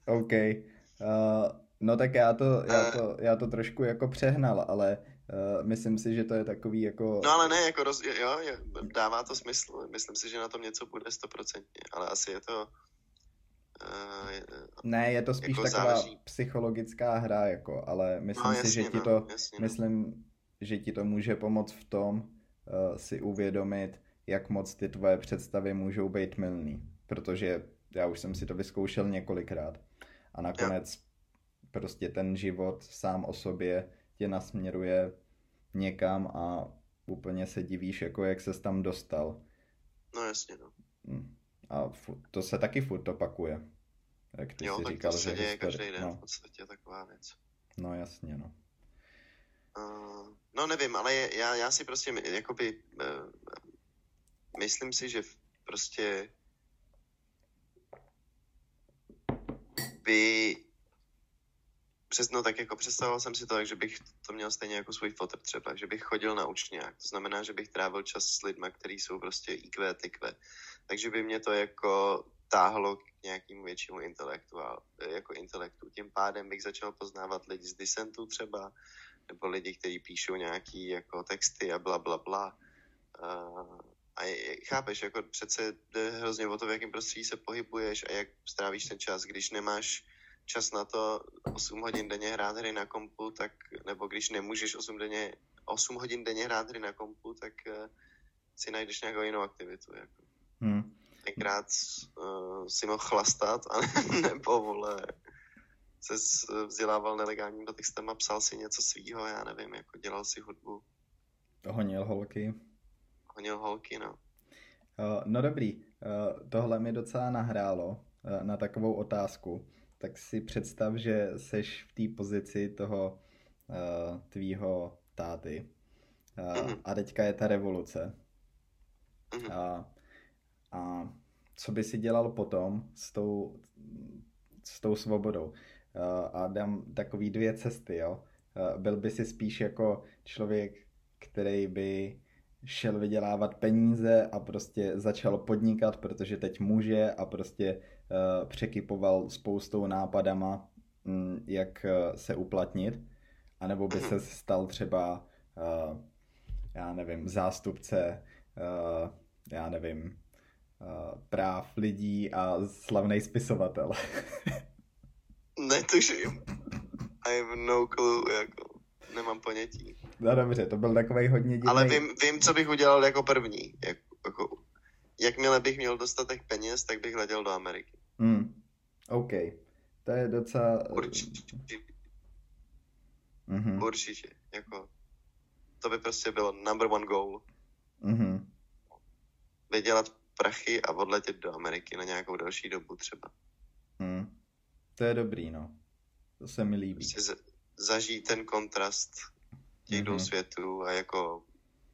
OK. Uh, no tak já to, já, to, já to trošku jako přehnal, ale uh, myslím si, že to je takový jako... No ale ne, jako roz, jo, jo, dává to smysl. Myslím si, že na tom něco bude stoprocentně, ale asi je to... Uh, ne, je to spíš jako taková záleží. psychologická hra, jako, ale myslím no, jasně, si, že ti no, to, jasně, no. myslím, že ti to může pomoct v tom uh, si uvědomit, jak moc ty tvoje představy můžou být mylný. Protože já už jsem si to vyzkoušel několikrát. A nakonec ja. prostě ten život sám o sobě tě nasměruje někam a úplně se divíš, jako jak ses tam dostal. No jasně, no. Hm. A to se taky furt opakuje. Jak ty jo, jsi tak říkal, to se že děje každý den no. v podstatě taková věc. No jasně, no. Uh, no nevím, ale já, já si prostě jakoby uh, myslím si, že prostě by přesno tak jako představoval jsem si to tak, že bych to měl stejně jako svůj fotr třeba, že bych chodil na učňák. To znamená, že bych trávil čas s lidmi, kteří jsou prostě IQ, TQ. Takže by mě to jako táhlo k nějakému většímu intelektu, a, jako intelektu. Tím pádem bych začal poznávat lidi z disentu třeba, nebo lidi, kteří píšou nějaký jako texty a bla, bla, bla. Uh, a je, chápeš, jako přece jde hrozně o to, v jakém prostředí se pohybuješ a jak strávíš ten čas. Když nemáš čas na to 8 hodin denně hrát hry na kompu, tak, nebo když nemůžeš 8, denně, 8 hodin denně hrát hry na kompu, tak uh, si najdeš nějakou jinou aktivitu. Jako. Hmm. Tenkrát uh, si mohl chlastat, a nebo vole, se vzdělával nelegálním textem a psal si něco svýho, já nevím, jako dělal si hudbu. Honil holky honil holky, no. Uh, no dobrý, uh, tohle mi docela nahrálo uh, na takovou otázku. Tak si představ, že seš v té pozici toho uh, tvýho táty A, mm. a teďka je ta revoluce. Mm. A, a co by si dělal potom s tou, s tou svobodou? A, a dám takový dvě cesty, jo. Byl by si spíš jako člověk, který by šel vydělávat peníze a prostě začal podnikat, protože teď může a prostě uh, překypoval spoustou nápadama, um, jak uh, se uplatnit, anebo by se stal třeba, uh, já nevím, zástupce, já nevím, práv lidí a slavný spisovatel. Netuším. I have no clue, jako nemám ponětí. No dobře, to byl takový hodně divný. Ale vím, vím, co bych udělal jako první. Jak, jako, jakmile bych měl dostatek peněz, tak bych letěl do Ameriky. Hmm. OK. To je docela... Určitě. Mm-hmm. Určitě. Jako, to by prostě bylo number one goal. Mm-hmm. Vydělat prachy a odletět do Ameriky na nějakou další dobu třeba. Mm. To je dobrý, no. To se mi líbí. Prostě zažít ten kontrast těch mm-hmm. dvou mhm. světů a jako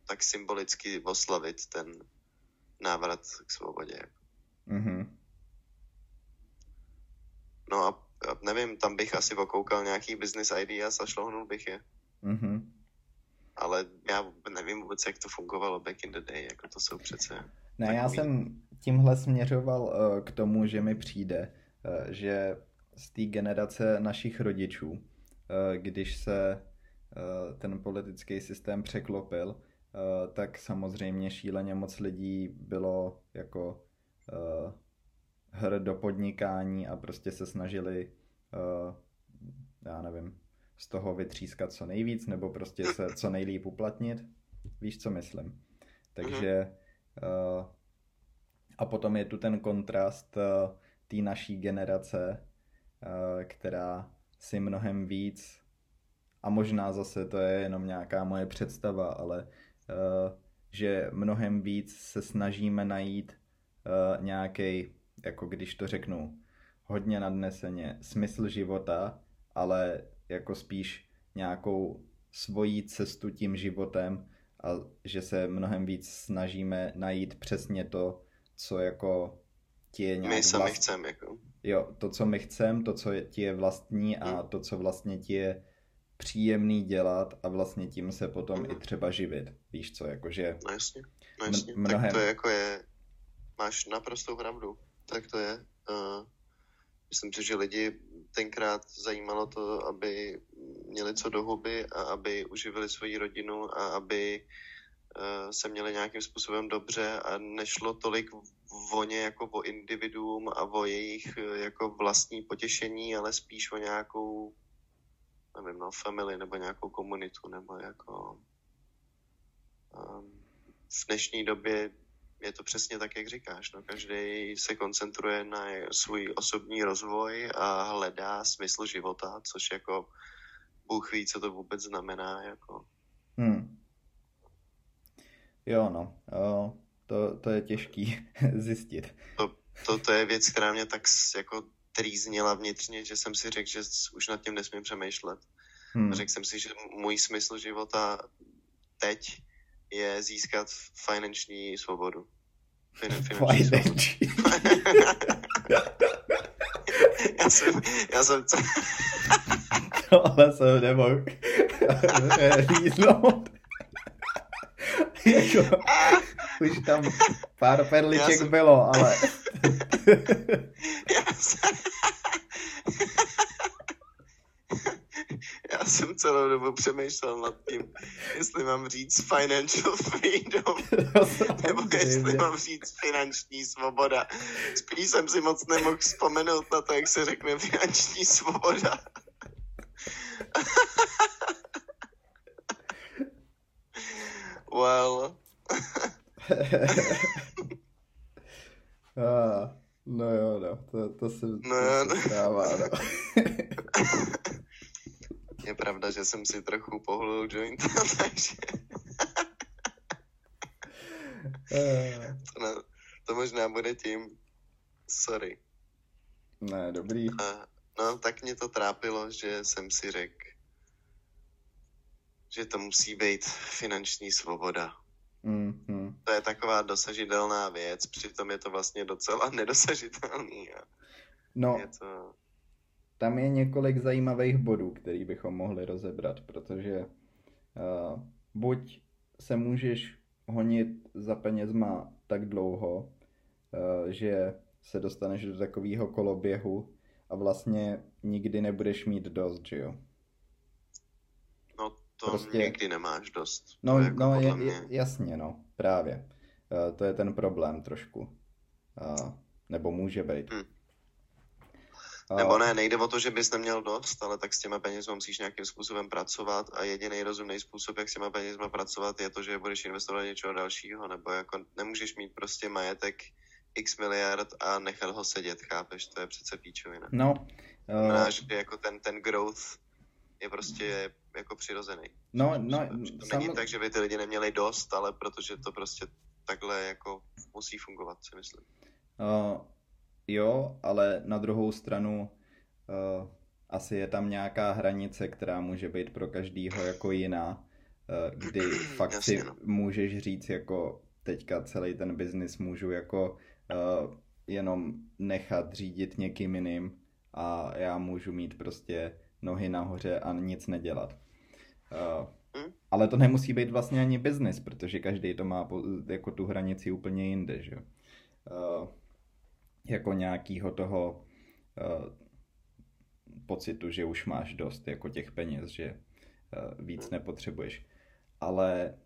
tak symbolicky oslavit ten návrat k svobodě. Mm-hmm. No a, nevím, tam bych asi okoukal nějaký business ideas a šlohnul bych je. Mm-hmm. Ale já nevím vůbec, jak to fungovalo back in the day, jako to jsou přece... Ne, takový... já jsem tímhle směřoval uh, k tomu, že mi přijde, uh, že z té generace našich rodičů, uh, když se ten politický systém překlopil, tak samozřejmě šíleně moc lidí bylo jako hr do podnikání a prostě se snažili, já nevím, z toho vytřískat co nejvíc nebo prostě se co nejlíp uplatnit. Víš, co myslím? Takže a potom je tu ten kontrast té naší generace, která si mnohem víc a možná zase to je jenom nějaká moje představa, ale uh, že mnohem víc se snažíme najít uh, nějaký, jako když to řeknu hodně nadneseně, smysl života, ale jako spíš nějakou svojí cestu tím životem a že se mnohem víc snažíme najít přesně to, co jako ti je nějak My sami vlast... chceme, jako. Jo, to, co my chceme, to, co je, ti je vlastní a hmm. to, co vlastně ti je příjemný dělat a vlastně tím se potom mm. i třeba živit. Víš co, jakože... No jasně, no jasně. Mnohem... Tak to je jako je, máš naprostou pravdu. Tak to je. Uh, myslím si, že lidi tenkrát zajímalo to, aby měli co do huby a aby uživili svoji rodinu a aby uh, se měli nějakým způsobem dobře a nešlo tolik o ně jako o individuum a o jejich uh, jako vlastní potěšení, ale spíš o nějakou nevím, no, family nebo nějakou komunitu, nebo jako um, v dnešní době je to přesně tak, jak říkáš. No, každý se koncentruje na svůj osobní rozvoj a hledá smysl života, což jako Bůh ví, co to vůbec znamená. Jako. Hmm. Jo, no. Jo, to, to je těžký zjistit. To, to, to je věc, která mě tak jako trýznila vnitřně, že jsem si řekl, že už nad tím nesmím přemýšlet. Hmm. Řekl jsem si, že můj smysl života teď je získat finanční svobodu. Fin- finanční já jsem, já jsem... Tohle jsem nemohl líznout. jako, už tam pár perliček jsem... bylo, ale... já jsem... Já jsem celou dobu přemýšlel nad tím, jestli mám říct financial freedom, nebo jestli mám říct finanční svoboda. Spíš jsem si moc nemohl vzpomenout na to, jak se řekne finanční svoboda. well. ah, no jo, no, to, to se, no, to se stává, no. Je pravda, že jsem si trochu pohlul joint, takže... to, ne, to možná bude tím. Sorry. Ne, dobrý. A, no, tak mě to trápilo, že jsem si řekl, že to musí být finanční svoboda. Mm, mm. To je taková dosažitelná věc, přitom je to vlastně docela nedosažitelný. A No, je to... tam je několik zajímavých bodů, který bychom mohli rozebrat, protože uh, buď se můžeš honit za penězma tak dlouho, uh, že se dostaneš do takového koloběhu a vlastně nikdy nebudeš mít dost, že jo? No to Prostě- nikdy nemáš dost. No, to je jako no je, jasně, no, právě. Uh, to je ten problém trošku. Uh, nebo může být. Hm. Uh, Nebo ne, nejde o to, že bys neměl dost, ale tak s těma penězma musíš nějakým způsobem pracovat a jediný rozumný způsob, jak s těma penězma pracovat, je to, že budeš investovat do něčeho dalšího, nebo jako nemůžeš mít prostě majetek x miliard a nechat ho sedět, chápeš? To je přece píčovina. No, Znamená, uh, že jako ten, ten growth je prostě jako přirozený. no, no, to není samo, tak, že by ty lidi neměli dost, ale protože to prostě takhle jako musí fungovat, si myslím. uh, jo, ale na druhou stranu uh, asi je tam nějaká hranice, která může být pro každýho jako jiná, uh, kdy fakt si Jasně, no. můžeš říct jako teďka celý ten biznis můžu jako uh, jenom nechat řídit někým jiným a já můžu mít prostě nohy nahoře a nic nedělat. Uh, ale to nemusí být vlastně ani biznis, protože každý to má jako tu hranici úplně jinde, že jo. Uh, jako nějakýho toho uh, pocitu, že už máš dost jako těch peněz, že uh, víc nepotřebuješ. Ale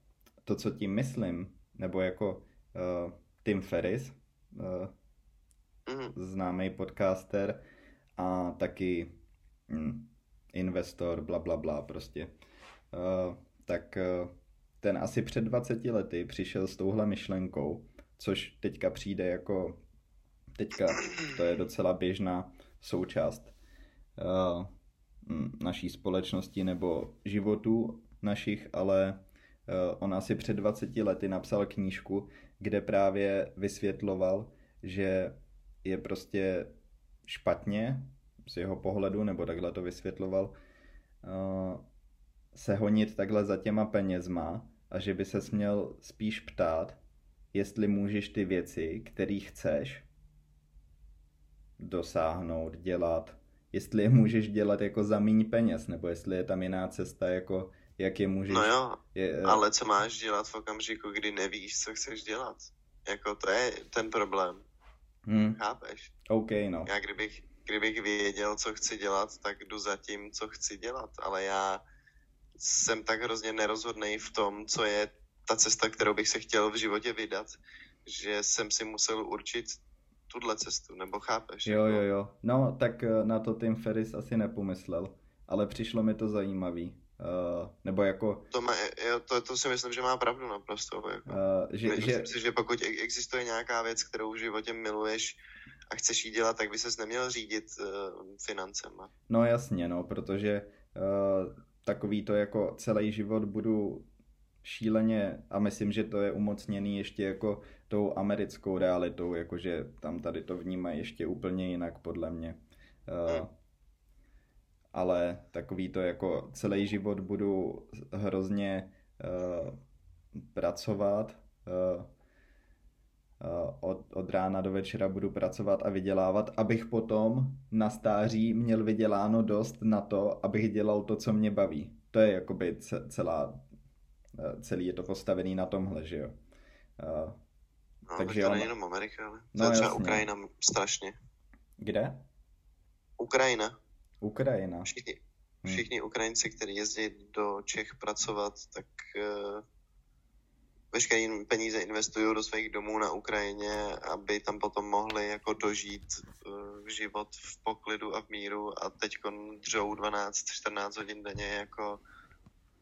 to, co tím myslím, nebo jako uh, Tim Ferris, uh, známý podcaster a taky mm, investor, bla, bla, bla, prostě. Uh, tak uh, ten asi před 20 lety přišel s touhle myšlenkou, což teďka přijde jako, teďka. To je docela běžná součást mm, naší společnosti nebo životů našich, ale uh, on asi před 20 lety napsal knížku, kde právě vysvětloval, že je prostě špatně z jeho pohledu, nebo takhle to vysvětloval, uh, se honit takhle za těma penězma a že by se měl spíš ptát, jestli můžeš ty věci, které chceš dosáhnout, dělat, jestli je můžeš dělat jako za míň peněz, nebo jestli je tam jiná cesta, jako jak je můžeš... No jo, je, ale co máš dělat v okamžiku, kdy nevíš, co chceš dělat? Jako to je ten problém, hm, chápeš? OK, no. Já kdybych, kdybych věděl, co chci dělat, tak jdu za tím, co chci dělat, ale já jsem tak hrozně nerozhodný v tom, co je ta cesta, kterou bych se chtěl v životě vydat, že jsem si musel určit tuhle cestu, nebo chápeš? Jo, Jako- jo, jo. No, tak eh, na to Tim Ferris asi nepomyslel, ale přišlo mi to zajímavý. Uh, nebo jako, To, má, jo, to, to si myslím, že má pravdu naprosto. Jako. uh, že, Myslím že, si, že pokud e- existuje nějaká věc, kterou v životě miluješ a chceš jí dělat, tak by ses neměl řídit uh, financema. no jasně, no, protože uh, takový to jako celý život budu šíleně, a myslím, že to je umocněný ještě jako tou americkou realitou, jakože tam tady to vnímají ještě úplně jinak, podle mě. Uh, ale takový to jako celý život budu hrozně uh, pracovat, uh, od, od rána do večera budu pracovat a vydělávat, abych potom na stáří měl vyděláno dost na to, abych dělal to, co mě baví. To je jakoby ce- celá, celý je to postavený na tomhle, že jo. Uh, No, Takže Takže tak to on- není jenom Amerika, ale No, to je třeba jasně. Ukrajina strašně. kde? Ukrajina. Ukrajina. Všichni, Hmm. všichni Ukrajinci, kteří jezdí do Čech pracovat, tak uh, veškeré peníze investují do svých domů na Ukrajině, aby tam potom mohli jako dožít uh, život v poklidu a v míru a teď dřou 12-14 hodin denně jako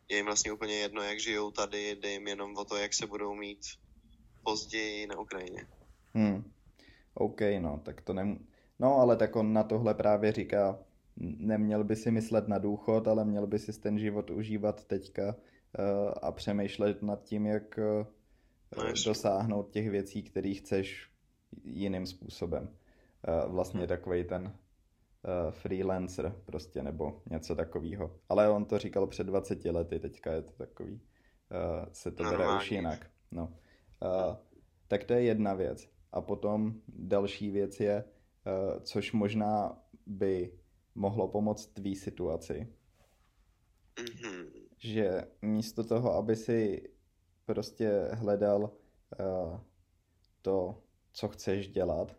je jim vlastně úplně jedno, jak žijou tady, jde jim jenom o to, jak se budou mít později na Ukrajině. Hmm. OK, no, tak to nem... No, ale tak on na tohle právě říká, neměl by si myslet na důchod, ale měl by si ten život užívat teďka uh, a přemýšlet nad tím, jak uh, No, dosáhnout těch věcí, které chceš jiným způsobem. Uh, vlastně takový ten freelancer prostě nebo něco takového. Ale on to říkal před 20 lety, teďka je to takový, uh, se to bere už jinak. No. Uh, tak to je jedna věc. A potom další věc je, uh, což možná by mohlo pomoct tvý situaci, mm-hmm. že místo toho, aby si prostě hledal uh, to, co chceš dělat,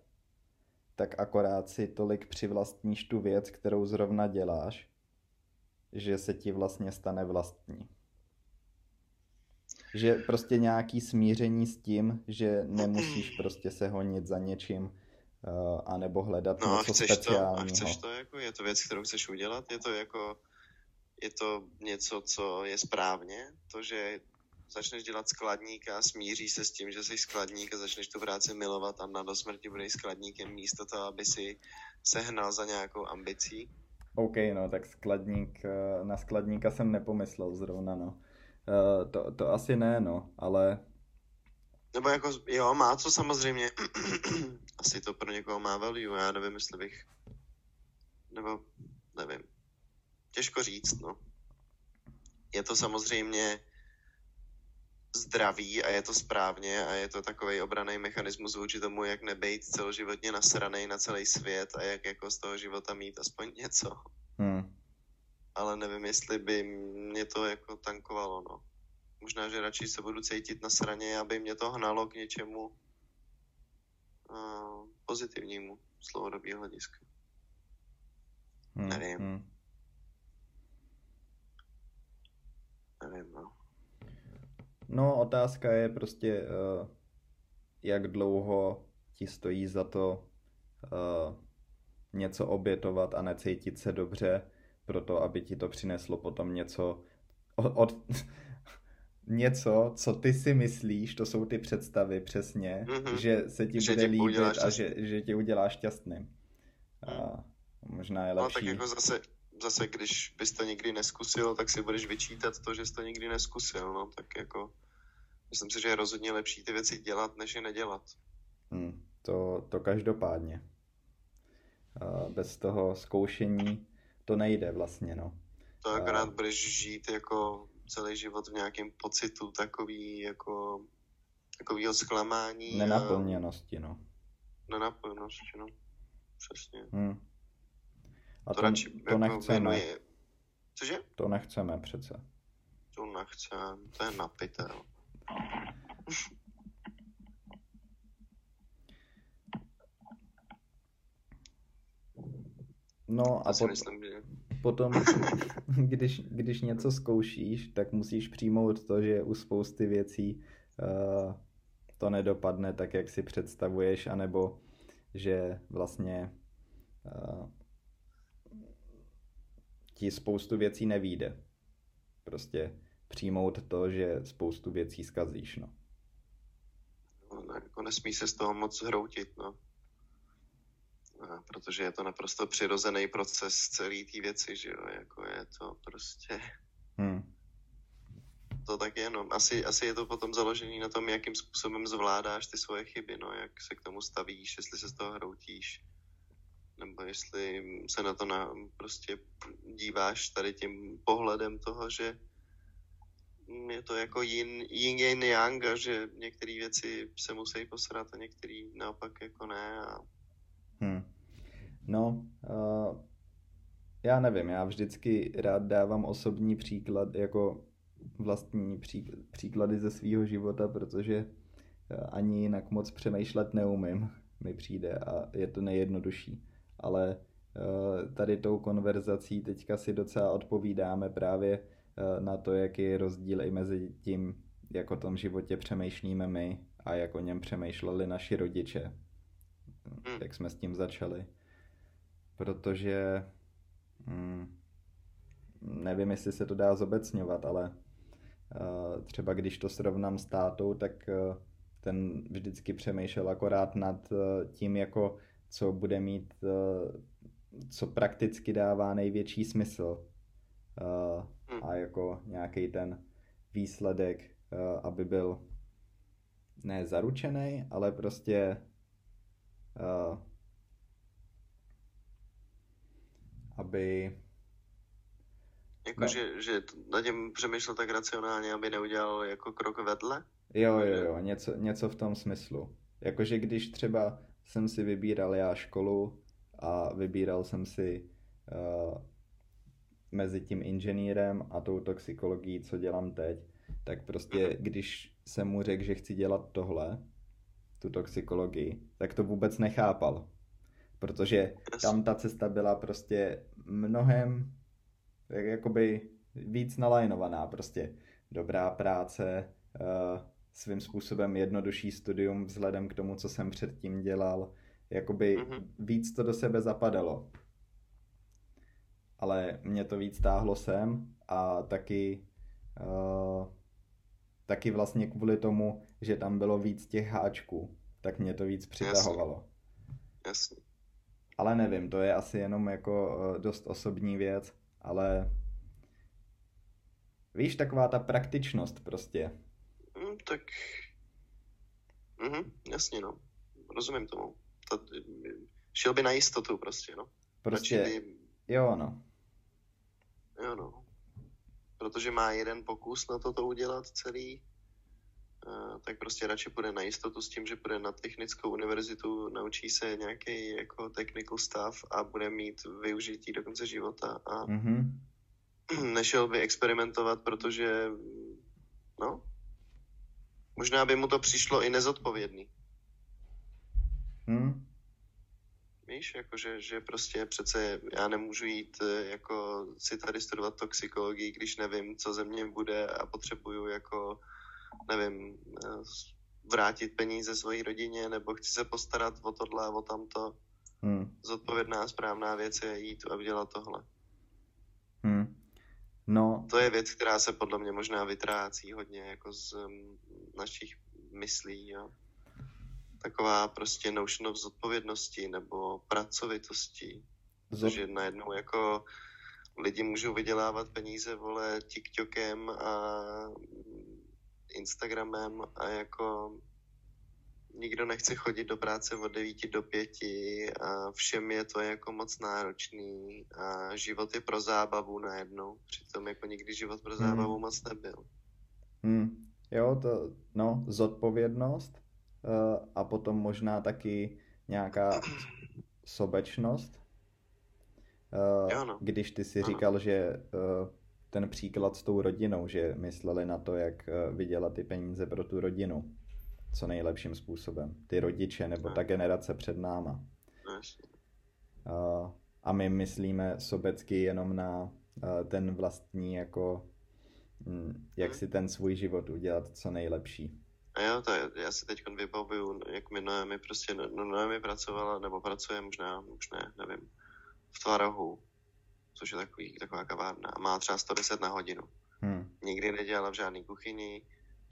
tak akorát si tolik přivlastníš tu věc, kterou zrovna děláš, že se ti vlastně stane vlastní. Že prostě nějaký smíření s tím, že nemusíš prostě se honit za něčím, uh, anebo hledat no, něco chceš speciálního. To, a chceš to, jako, je to věc, kterou chceš udělat? Je to jako, je to něco, co je správně? To, že začneš dělat skladník a smíříš se s tím, že jsi skladník a začneš tu práci milovat a na dosmrti budeš skladníkem místo toho, aby si sehnal za nějakou ambicí? OK, no, tak skladník, eh, na skladníka jsem nepomyslel zrovna, no. Uh, to, to asi ne, no, ale... Nebo jako, jo, má to samozřejmě, asi to pro někoho má value, já nevím, jestli bych, nebo, nevím, těžko říct, no. Je to samozřejmě zdravý a je to správně a je to takový obraný mechanismus vůči tomu, jak nebejt celoživotně nasranej na celý svět a jak jako z toho života mít aspoň něco. Hmm. Ale nevím, jestli by mě to jako tankovalo, no. Možná, že radši se budu cítit na sraně, aby mě to hnalo k něčemu uh, pozitivnímu z dlouhodobého hlediska. Hmm. Nevím. Hmm. Nevím, no. No, otázka je prostě, uh, jak dlouho ti stojí za to uh, něco obětovat a necítit se dobře, proto aby ti to přineslo potom něco od, od něco, co ty si myslíš, to jsou ty představy přesně, mm-hmm. že se ti že bude líbit a že, že tě udělá šťastným. A mhm. možná je lepší. No tak jako zase, zase, když bys to nikdy neskusil, tak si budeš vyčítat to, že jsi to nikdy neskusil, no, tak jako myslím si, že je rozhodně lepší ty věci dělat, než je nedělat. Hmm, to, to každopádně. Bez toho zkoušení to nejde vlastně, no. To akorát a... budeš žít jako celý život v nějakém pocitu takový jako takovýho zklamání. Nenaplněnosti, no. Nenaplněnosti, no. Přesně. Hmm. A to, to, radši, to jako nechceme. Věnuje... Cože? To nechceme přece. To nechceme, to je napitel. No a pot, myslím, že... potom, když, když něco zkoušíš, tak musíš přijmout to, že u spousty věcí uh, to nedopadne tak, jak si představuješ, anebo že vlastně uh, ti spoustu věcí nevíde. Prostě přijmout to, že spoustu věcí zkazíš, no. no jako nesmí se z toho moc hroutit, no. A protože je to naprosto přirozený proces celé té věci, že jo, jako je to prostě... Hmm. To tak je, no. Asi, asi je to potom založený na tom, jakým způsobem zvládáš ty svoje chyby, no, jak se k tomu stavíš, jestli se z toho hroutíš nebo jestli se na to na, prostě díváš tady tím pohledem toho, že je to jako yin, yin yin yang a že některé věci se musí posrat a některé naopak jako ne. A... Hmm. No, uh, já nevím, já vždycky rád dávám osobní příklad, jako vlastní pří, příklady ze svého života, protože ani jinak moc přemýšlet neumím, mi přijde a je to nejjednodušší ale eh, tady tou konverzací teďka si docela odpovídáme právě eh, na to, jaký je rozdíl i mezi tím, jak o tom životě přemýšlíme my a jak o něm přemýšleli naši rodiče, hmm. jak jsme s tím začali. Protože hmm, nevím, jestli se to dá zobecňovat, ale uh, třeba když to srovnám s tátou, tak uh, ten vždycky přemýšlel akorát nad uh, tím, jako co bude mít, eh, co prakticky dává největší smysl eh, a jako nějaký ten výsledek, eh, aby byl ne zaručený, ale prostě aby... Jako, no. že, že na něm přemýšlel tak racionálně, aby neudělal jako krok vedle? Jo, jo, jo, něco, něco v tom smyslu. Jakože když třeba jsem si vybíral já školu a vybíral jsem si uh, mezi tím inženýrem a tou toxikologií, co dělám teď, tak prostě mm-hmm. když jsem mu řekl, že chci dělat tohle, tu toxikologii, tak to vůbec nechápal. Protože tam ta cesta byla prostě mnohem jakoby víc nalajnovaná. Prostě dobrá práce, uh, svým způsobem jednodušší studium vzhledem k tomu, co jsem předtím dělal. Jakoby mm-hmm. víc to do sebe zapadalo. Ale mě to víc táhlo sem a taky uh, taky vlastně kvůli tomu, že tam bylo víc těch háčků, tak mě to víc přitahovalo. Jasně. Ale nevím, to je asi jenom jako uh, dost osobní věc, ale víš, taková ta praktičnost prostě. Mm, tak, mhm, jasně no, rozumím tomu. To, šel by na jistotu prostě, no. Prostě, by... jo no. Jo no protože má jeden pokus na to to udělat celý, tak prostě radši půjde na jistotu s tím, že půjde na technickou univerzitu, naučí se nějaký jako technical stav a bude mít využití do konce života a mm-hmm. nešel by experimentovat, protože no, možná by mu to přišlo i nezodpovědný. Hmm. Víš, jakože, že prostě přece já nemůžu jít eh, jako si tady studovat toxikologii, když nevím, co ze mě bude a potřebuju jako, nevím, eh, vrátit peníze své rodině, nebo chci se postarat o tohle a o tamto. Hmm. Zodpovědná správná věc je jít a udělat tohle. Hmm. No. To je věc, která se podle mě možná vytrácí hodně jako z um, našich myslí, jo taková prostě notion of zodpovědnosti nebo pracovitosti. Protože najednou jako lidi můžou vydělávat peníze, vole, TikTokem a Instagramem a jako nikdo nechce chodit do práce od 9 do 5 a všem je to jako moc náročný a život je pro zábavu najednou. Přitom jako nikdy život pro zábavu hmm. moc nebyl. Hmm. Jo, to, no, zodpovědnost a potom možná taky nějaká sobečnost. Eh, jo, no. Když ty si říkal, že eh, ten příklad s tou rodinou, že mysleli na to, jak vydělat ty peníze pro tu rodinu co nejlepším způsobem. Ty rodiče nebo ta generace před náma. A my myslíme sobecky jenom na ten vlastní, jako hm, jak hmm. si ten svůj život udělat co nejlepší. A jo, to je, já si teď vybavuju, jak mi Noemi prostě, no, Noemi pracovala, nebo pracuje možná, už ne, nevím, v Tvarohu, což je takový, taková kavárna a má třeba 110 na hodinu. Hmm. Nikdy nedělala v žádné kuchyni,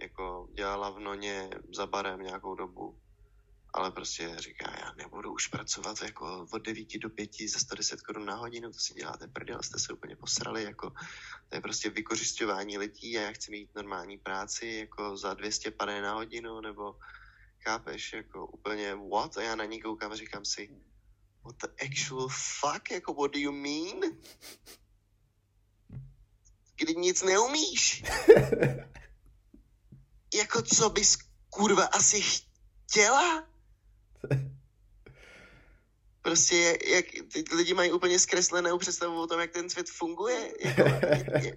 jako dělala v Noně za barem nějakou dobu ale prostě říká, já nebudu už pracovat jako od 9 do 5 za 110 korun na hodinu, to si děláte prdel, jste se úplně posrali, jako to je prostě vykořišťování lidí a já chci mít normální práci jako za 200 pade na hodinu, nebo chápeš, jako úplně what? A já na ní koukám a říkám si, what the actual fuck, jako what do you mean? Kdy nic neumíš. jako co bys kurva asi chtěla? Prostě jak ty lidi mají úplně zkreslenou představu o tom, jak ten svět funguje. Jako, je, je,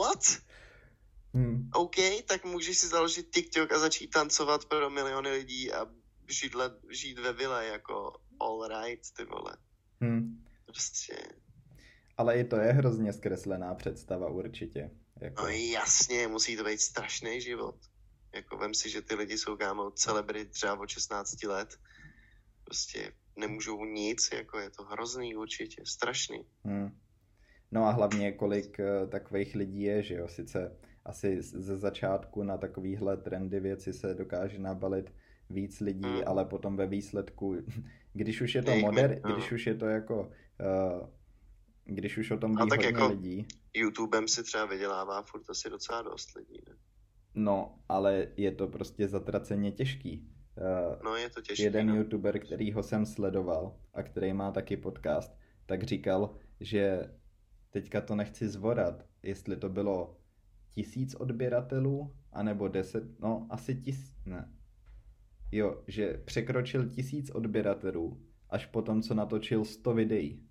what? Hmm. OK, tak můžeš si založit TikTok a začít tancovat pro miliony lidí a žít, le, žít ve vile jako all right, ty vole. Hmm. Prostě. Ale i to je hrozně zkreslená představa určitě. Jako... No jasně, musí to být strašný život. Jako vem si, že ty lidi jsou kámo celebrit třeba od 16 let. Prostě nemůžou nic, jako je to hrozný určitě, strašný. Hmm. No a hlavně kolik uh, takových lidí je, že jo, sice asi ze začátku na takovýhle trendy věci se dokáže nabalit víc lidí, hmm. ale potom ve výsledku, když už je to moder, no. když už je to jako, uh, když už o tom ví hodně jako lidí. YouTubem si třeba vydělává furt asi docela dost lidí, ne? No, ale je to prostě zatraceně těžký. Uh, no, je to těžký. Jeden no. youtuber, který ho jsem sledoval a který má taky podcast, tak říkal, že teďka to nechci zvorat, jestli to bylo tisíc odběratelů, anebo deset, no asi tis, ne. Jo, že překročil tisíc odběratelů až potom, co natočil 100 videí.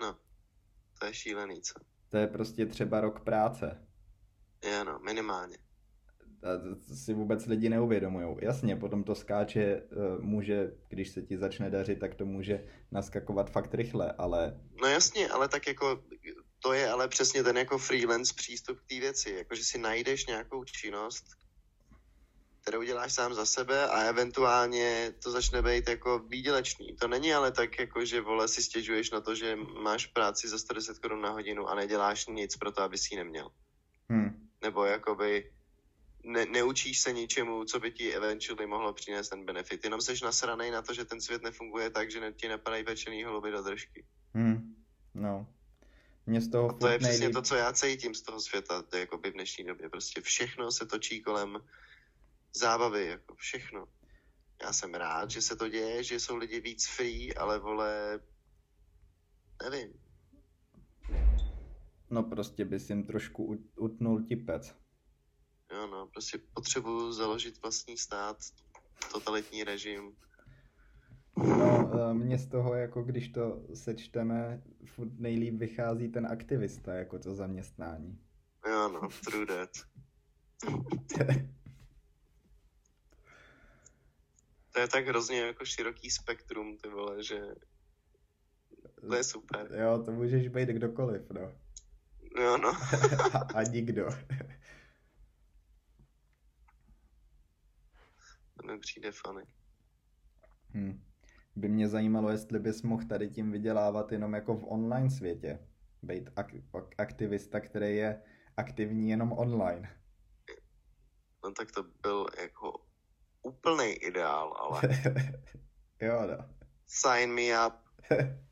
No, to je šílený, co? To je prostě třeba rok práce. Je, no, minimálně. Si vůbec lidi neuvědomují. Jasně, potom to skáče, eh, může, když se ti začne dařit, tak to může naskakovat fakt rychle, ale... No jasně, ale tak jako to je ale přesně ten jako freelance přístup k té věci, jako že si najdeš nějakou činnost, kterou děláš sám za sebe a eventuálně to začne být jako výdělečný. To není ale tak, jako že vole si stěžuješ na to, že máš práci za 110 korun na hodinu a neděláš nic pro to, aby si ji neměl. Hmm. Nebo jakoby ne, neučíš se ničemu, co by ti eventually mohlo přinést ten benefit. Jenom seš nasranej na to, že ten svět nefunguje tak, že ti nepadají pečený holuby do držky. Hmm. No. Mě z toho A to je přesně nejlíp... to, co já cítím z toho světa, to je jakoby v dnešní době. Prostě všechno se točí kolem zábavy, jako všechno. Já jsem rád, že se to děje, že jsou lidi víc free, ale vole, nevím. No prostě bys jim trošku ut- utnul tipec. Jo, no, prostě potřebuju založit vlastní stát, totalitní režim. No, eh, mně z toho, jako když to sečteme, furt nejlíp vychází ten aktivista jako to zaměstnání. Jo, no, true that. To je tak hrozně jako široký spektrum, ty vole, že to je super. Jo, to můžeš být kdokoliv, no. Jo, no. a, a nikdo. To mi přijde funny. Hm. By mě zajímalo, jestli bys mohl tady tím vydělávat jenom jako v online světě. Být ak- ak- aktivista, který je aktivní jenom online. No tak to byl jako úplný ideál, ale jo, no. sign me up.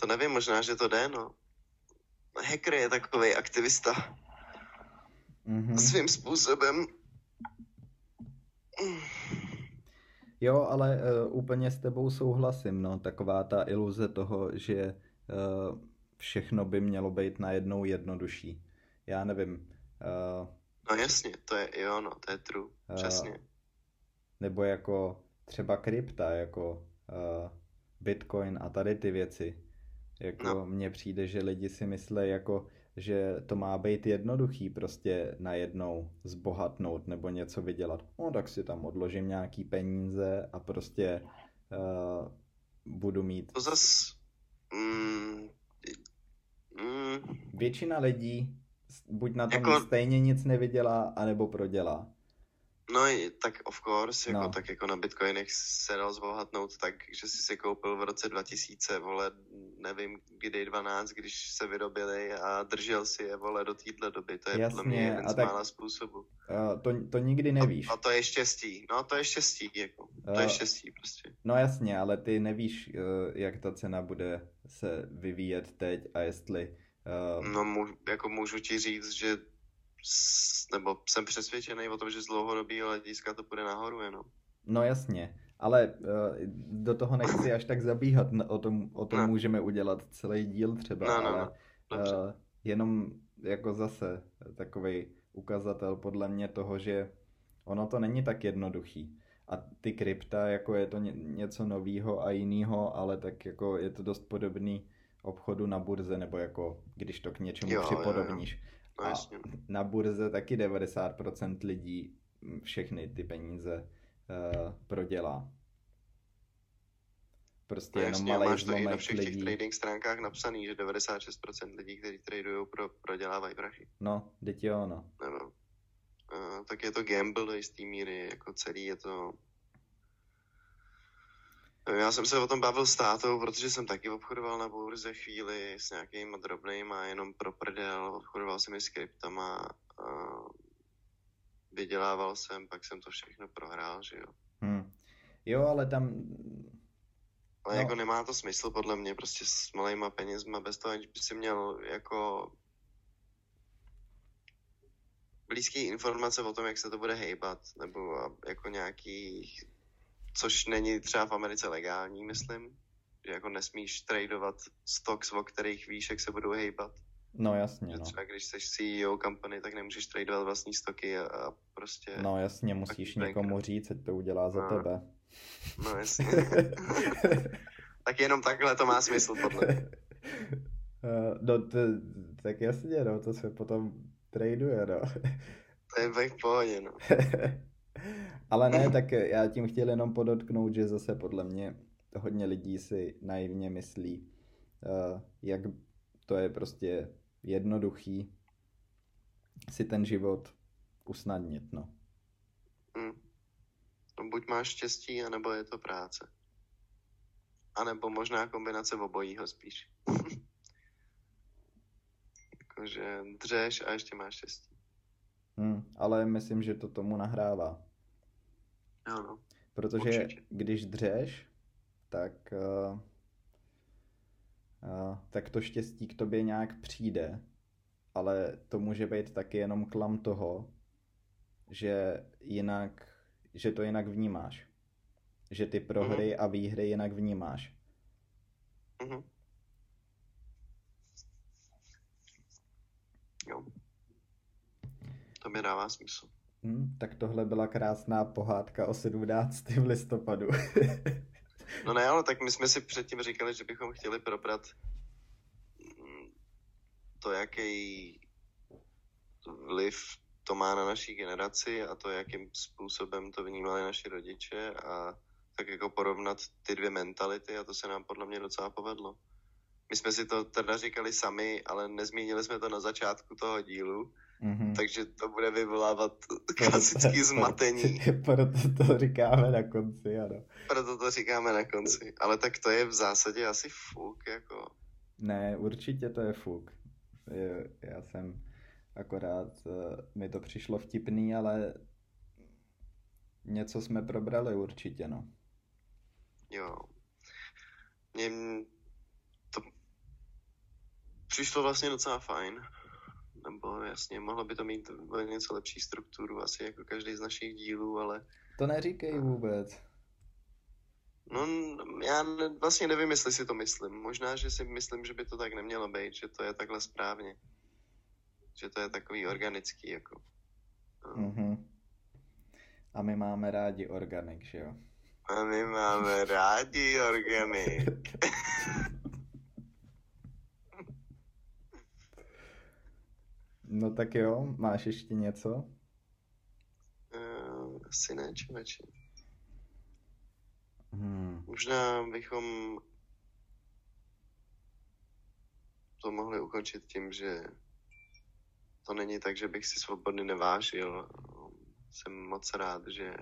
To nevím, možná, že to jde, no. Hacker je takový aktivista Mhm. svým způsobem. Jo, ale uh, úplně s tebou souhlasím, no. Taková ta iluze toho, že uh, všechno by mělo být najednou jednodušší. Já nevím. Uh, No jasně, to je, jo, no, to je true, přesně. nebo jako třeba krypta, jako uh, Bitcoin a tady ty věci. Jako No. mně přijde, že lidi si myslí, jako, že to má být jednoduchý prostě najednou zbohatnout nebo něco vydělat. No tak si tam odložím nějaký peníze a prostě uh, budu mít. To zas... Mm, mm, Většina lidí buď na tom Jako- stejně nic nevydělá, anebo prodělá. No i- tak of course, jako, No. tak jako na bitcoinech se dal zbohatnout tak, že si si koupil v roce 2000, vole, nevím kdy 12, když se vyrobili a držel si je, vole, do téhle doby. To je podle Jasně, mě jeden z tak- mála způsobů. Uh, to, to nikdy nevíš. A, a to je štěstí. No, to je štěstí, jako. To je štěstí, prostě. No jasně, ale ty nevíš, eh, jak ta cena bude se vyvíjet teď a jestli... eh, No, můžu, jako můžu ti říct, že nebo jsem přesvědčený o tom, že z dlouhodobého hlediska to půjde nahoru jenom. No jasně, ale eh, do toho nechci až tak zabíhat, o tom, o tom Ne. můžeme udělat celý díl třeba, No, no, ale no. Dobře. eh, jenom jako zase takový ukazatel podle mě toho, že ono to není tak jednoduchý. A ty krypta, jako je to ně, něco novýho a jinýho, ale tak jako je to dost podobný obchodu na burze, nebo jako když to k něčemu Jo, jo, jo. No, A na burze taky 90% lidí všechny ty peníze uh, prodělá. Prostě No, jenom jasně, malý máš to i na všech těch lidí. trading stránkách napsaný, že 96% lidí, kteří tradují, pro, prodělávají prachy. No, teď jo, no. Nebo, uh, tak je to gamble do jistý míry, jako celý je to... Já jsem se o tom bavil s tátou, protože jsem taky obchodoval na burze chvíli s nějakýma drobnýma, jenom pro prdel, obchodoval jsem i s kryptama, vydělával jsem, pak jsem to všechno prohrál, že jo. Hm. Jo, ale tam... Ale No. jako nemá to smysl podle mě, prostě s malýma penězma, bez toho, aniž by si měl jako blízký informace o tom, jak se to bude hejbat, nebo jako nějaký což není třeba v Americe legální, myslím. Že jako nesmíš tradovat stocks, o kterých víš, jak se budou hejbat. No jasně, no. Třeba když jsi CEO company, tak nemůžeš tradovat vlastní stoky a, a prostě... No jasně, musíš někomu říct, ať to udělá za no. tebe. No jasně. tak jenom takhle to má smysl, podle Uh, no, to, tak jasně, no, to se potom traduje, no. To je v pohodě, no. Ale ne, tak já tím chtěl jenom podotknout, že zase podle mě hodně lidí si naivně myslí, uh, jak to je prostě jednoduchý si ten život usnadnit, no. Mm. no buď máš štěstí, anebo je to práce. A nebo možná kombinace obojího spíš. Jakože dřeš a ještě máš štěstí. Hmm, ale myslím, že to tomu nahrává. Protože Určitě. když dřeš, tak, uh, uh, tak to štěstí k tobě nějak přijde, ale to může být taky jenom klam toho, že jinak, že to jinak vnímáš. Že ty prohry a výhry jinak vnímáš. Mhm. Jo. To mi dává smysl. Hm, tak tohle byla krásná pohádka o 17. listopadu. No ne, ale tak my jsme si předtím říkali, že bychom chtěli probrat mm, to, jaký vliv to má na naší generaci a to, jakým způsobem to vnímali naši rodiče a tak jako porovnat ty dvě mentality a to se nám podle mě docela povedlo. My jsme si to teda říkali sami, ale nezmínili jsme to na začátku toho dílu, Mhm. takže to bude vyvolávat klasický zmatení. Proto to říkáme na konci, ano. Proto to říkáme na konci. Ale tak to je v zásadě asi fuk, jako. Ne, určitě to je fuk. Já jsem akorát, eh, mi to přišlo vtipný, ale něco jsme probrali určitě, no. Jo. Mně to přišlo vlastně docela fajn. Nebo jasně, mohlo by to mít něco lepší strukturu, asi jako každý z našich dílů, ale To neříkej vůbec. no, já ne, vlastně nevím, jestli si to myslím. Možná, že si myslím, že by to tak nemělo být, že to je takhle správně. Že to je takový organický, jako. No. Mhm. A my máme rádi organik, že jo? A my máme rádi organik. No tak jo, máš ještě něco? Uh, asi ne, člověče. Hmm. Možná bychom to mohli ukončit tím, že to není tak, že bych si svobody nevážil. Jsem moc rád, že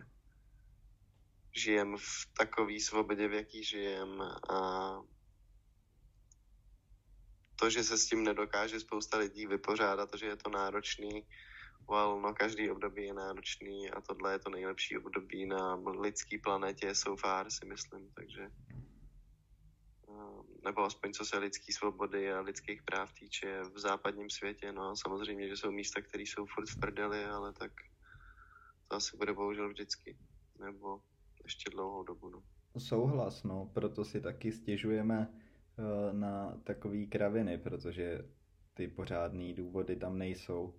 žijem v takové svobodě, v jaký žijem a to, že se s tím nedokáže spousta lidí vypořádat, že je to náročný, well, no každý období je náročný a tohle je to nejlepší období na lidský planetě so far, si myslím, takže um, nebo aspoň co se lidský svobody a lidských práv týče v západním světě, no samozřejmě, že jsou místa, které jsou furt v prdeli, ale tak to asi bude bohužel vždycky, nebo ještě dlouhou dobu, no. Souhlas, no, proto si taky stěžujeme eh, na takový kraviny, protože ty pořádný důvody tam nejsou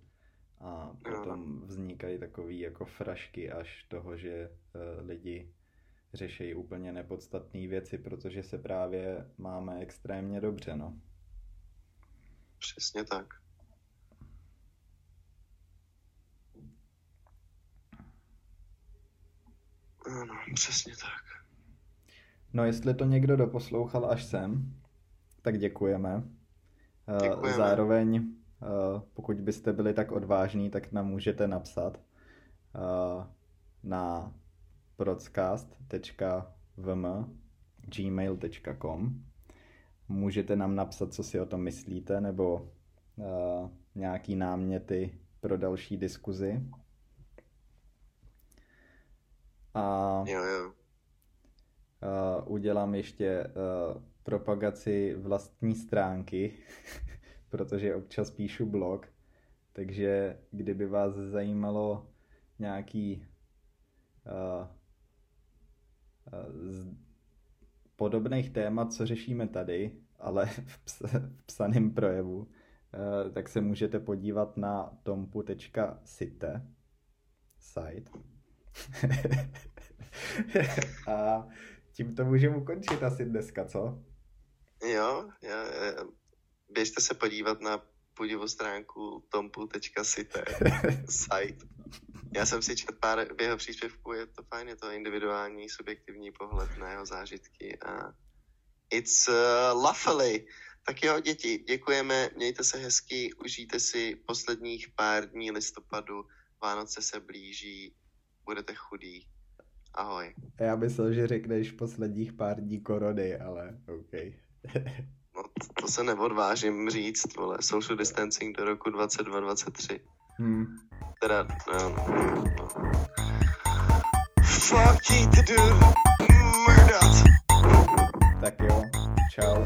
a potom vznikají takový jako frašky až toho, že eh, lidi řeší úplně nepodstatné věci, protože se právě máme extrémně dobře, no. Přesně tak. Ano, přesně tak. No, jestli to někdo doposlouchal až sem, tak děkujeme. Eh, Děkujeme. Zároveň, eh, pokud byste byli tak odvážní, tak nám můžete napsat eh, na procast.vm gmail.com Můžete nám napsat, co si o tom myslíte, nebo nějaký náměty pro další diskuzi. A Jo, jo. uh, udělám ještě uh, propagaci vlastní stránky, protože občas píšu blog, takže kdyby vás zajímalo nějaký uh, z podobných témat, co řešíme tady, ale v, ps- v psaném projevu, eh, tak se můžete podívat na tompu.site site. A tím to můžeme ukončit asi dneska, co? Jo, já, běžte se podívat na podivou stránku tompu.site site. Já jsem si četl pár jeho příspěvků, je to fajn, je to individuální, subjektivní pohled na jeho zážitky a it's uh, lovely. Tak jo, děti, děkujeme, mějte se hezky, užijte si posledních pár dní listopadu, Vánoce se blíží, budete chudí. Ahoj. Já myslel, že řekneš posledních pár dní korony, ale OK. No, to, to se neodvážím říct, vole, social distancing do roku 22-23. Hmm. Teda, no, no. Fuck it, dude. Murdered. Tak jo, čau.